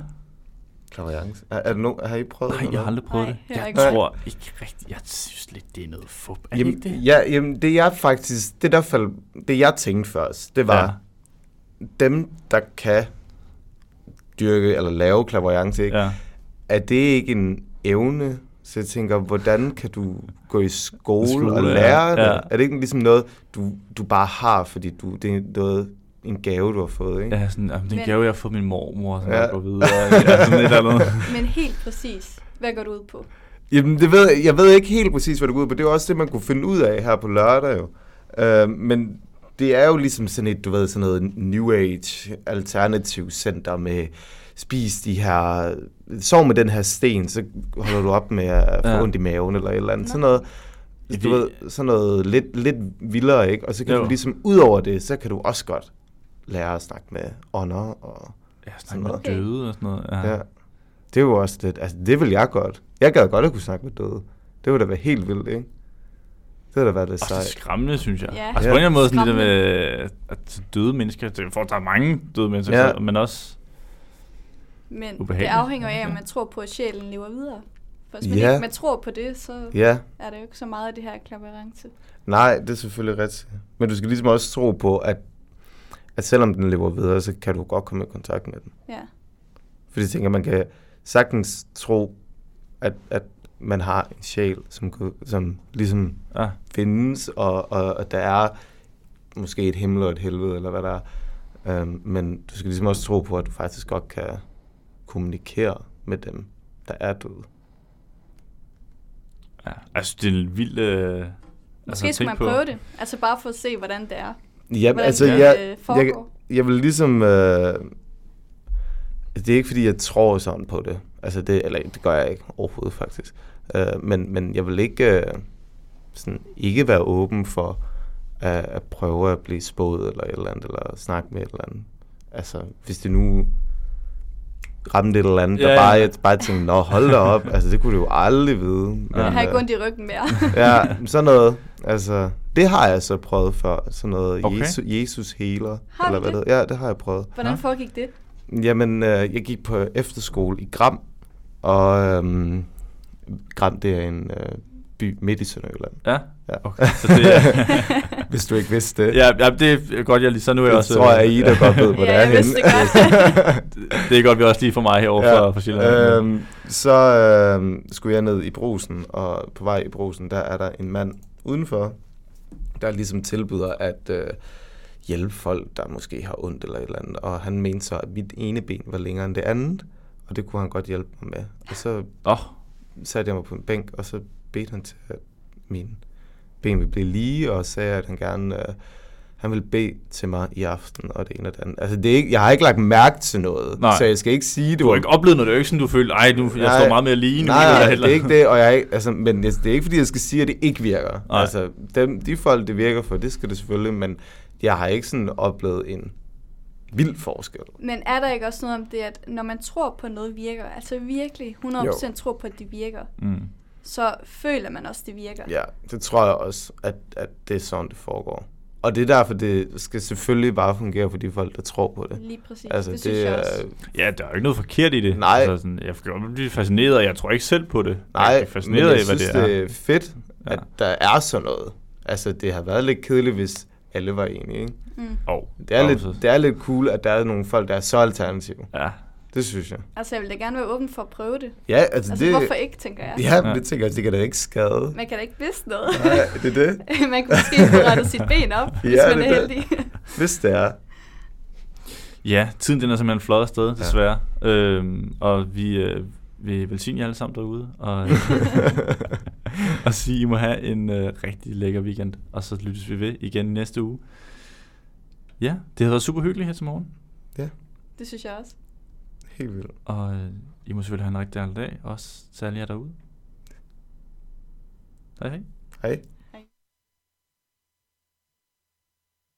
Klaviance? Er, er det no, har I prøvet Nej, jeg har aldrig prøvet Nej, det. Jeg ikke. tror ikke rigtigt. Jeg synes lidt, det er noget fup. Er det Jamen, ikke det? ja, jamen, det jeg faktisk, det der fald, det jeg tænkte først, det var, ja. dem, der kan dyrke eller lave klaviance, ikke? Ja. er det ikke en evne? Så jeg tænker, hvordan kan du gå i skole, Skole, og ja. lære det? Ja. Er det ikke ligesom noget, du, du bare har, fordi du, det er noget, en gave, du har fået, ikke? Ja, sådan, jamen, det er en gave, jeg har fået min mormor, som Ja. jeg går videre. *laughs* Ja, sådan et eller andet. Men helt præcis, hvad går du ud på? Jamen, det ved, jeg ved ikke helt præcis, hvad det går ud på. Det er jo også det, man kunne finde ud af her på lørdag, jo. Uh, men det er jo ligesom sådan et, du ved, sådan noget New Age alternativ center med spis de her, sov med den her sten, så holder du op med at få Ja. ondt i maven eller et eller andet. Nå. Sådan noget, du ved, sådan noget lidt, lidt vildere, ikke? Og så kan Jo. du ligesom, ud over det, så kan du også godt lære at snakke med ånder og Ja, Sådan snakke med noget. døde og sådan noget. Ja. Ja. Det er jo også det. Altså, det vil jeg godt. Jeg gad godt at kunne snakke med døde. Det ville da være helt vildt, ikke? Det ville da være det Og det er sejt. skræmmende, synes jeg. Ja. Altså på en eller anden måde sådan det Skræmmende. med at døde mennesker, det får der er mange døde mennesker, Ja. men også Men det afhænger af, om man tror på, at sjælen lever videre. For hvis man Ja. ikke man tror på det, så Ja, er der jo ikke så meget af det her klaverance. nej, det er selvfølgelig rigtigt. Men du skal ligesom også tro på, at, at selvom den lever videre, så kan du godt komme i kontakt med den. Ja. Fordi jeg tænker, man kan sagtens tro, at, at man har en sjæl, som, som ligesom ja, findes, og, og, og der er måske et himmel og et helvede, eller hvad der er. Um, men du skal ligesom også tro på, at du faktisk godt kan kommunikere med dem, der er døde. ja. Altså det er en vild... Øh, Måske altså, skulle man på- prøve det. Altså bare for at se, hvordan det er. Ja, Hvordan altså, det, jeg, øh, jeg, jeg vil ligesom... Øh, det er ikke, fordi jeg tror sådan på det. Altså, det, eller det gør jeg ikke overhovedet, faktisk. Øh, men, men jeg vil ikke, øh, sådan, ikke være åben for at, at prøve at blive spået eller et eller andet, eller snakke med et eller andet. Altså, hvis det nu ramte et eller andet, Ja, der ja. bare, jeg bare tænkte, nå, hold da op. altså, det kunne du jo aldrig vide. Men, Jeg har ikke øh, ondt i ryggen mere. Ja, sådan noget. Altså, det har jeg så prøvet før. Sådan noget Okay. Jesus, Jesus healer. Har eller hvad det? det? Ja, det har jeg prøvet. Hvordan foregik det? Jamen, øh, jeg gik på efterskole i Gram. Og øhm, Gram, det er en øh, by midt i Sønderjylland. Ja, Ja. okay. Så det er, *laughs* Hvis du ikke vidste det. Ja, ja, det er godt, jeg lige, så nu er jeg Det også... tror jeg, Ida godt ved, hvor Ja, det er jeg henne. det *laughs* det er godt, vi også lige for mig herovre ja. for, for Sjælland. øhm, så øhm, skulle jeg ned i brusen, og på vej i brusen, der er der en mand udenfor, der ligesom tilbyder at øh, hjælpe folk, der måske har ondt eller et eller andet. Og han mente så, at mit ene ben var længere end det andet, og det kunne han godt hjælpe mig med. Og så Åh, oh, satte jeg mig på en bænk, og så bedte han til, at mine ben ville blive lige, og sagde, at han gerne øh, han ville bede til mig i aften, og det ene og det andet. Altså, det er ikke, jeg har ikke lagt mærke til noget, Nej. så jeg skal ikke sige, det du har var- ikke oplevet noget, det er ikke sådan, du følte, ej, nu, jeg Nej. står meget mere lige nu. Nej, nej, et det er andet." ikke det, og jeg ikke, altså, men det er ikke fordi, jeg skal sige, at det ikke virker. Nej. Altså, dem, de folk, det virker for, det skal det selvfølgelig, men jeg har ikke sådan oplevet en vild forskel. Men er der ikke også noget om det, at når man tror på at noget virker, altså virkelig 100% Jo. tror på, at det virker, Mm. så føler man også, at det virker. Ja, det tror jeg også, at, at det er sådan, det foregår. Og det er derfor, det skal selvfølgelig bare fungere for de folk, der tror på det. Lige præcis. Altså, det, synes jeg også. Ja, der er jo ikke noget forkert i det. Nej. Altså, sådan, jeg kan godt blive fascineret, og jeg tror ikke selv på det. Nej, jeg er men fascineret jeg af, hvad synes, det er. det er fedt, Ja. at der er sådan noget. Altså, det har været lidt kedeligt, hvis alle var enige, ikke? Oh, Det er, lidt, det er lidt cool, at der er nogle folk, der er så alternative. Ja, Det synes jeg. Altså, jeg vil da gerne være åben for at prøve det. Ja, altså, Altså, det... hvorfor ikke, tænker jeg. Ja, men Ja. det tænker jeg, det kan da ikke skade. Man kan da ikke vidste noget. Nej, det er det. *laughs* man kunne måske få rettet sit ben op, *laughs* hvis Ja, man det er er det. heldig. *laughs* Hvis det er. Ja, tiden den er simpelthen flot afsted, desværre. Øhm, og vi øh, vil velsigne jer alle sammen derude. Og, *laughs* *laughs* og sige, I må have en øh, rigtig lækker weekend. Og så lyttes vi ved igen næste uge. Ja, det har været super hyggeligt her til morgen. Det synes jeg også. Helt vildt. Og øh, I må selvfølgelig have en rigtig dejlig dag. Også særlig jer derude. Hej hej. Hej.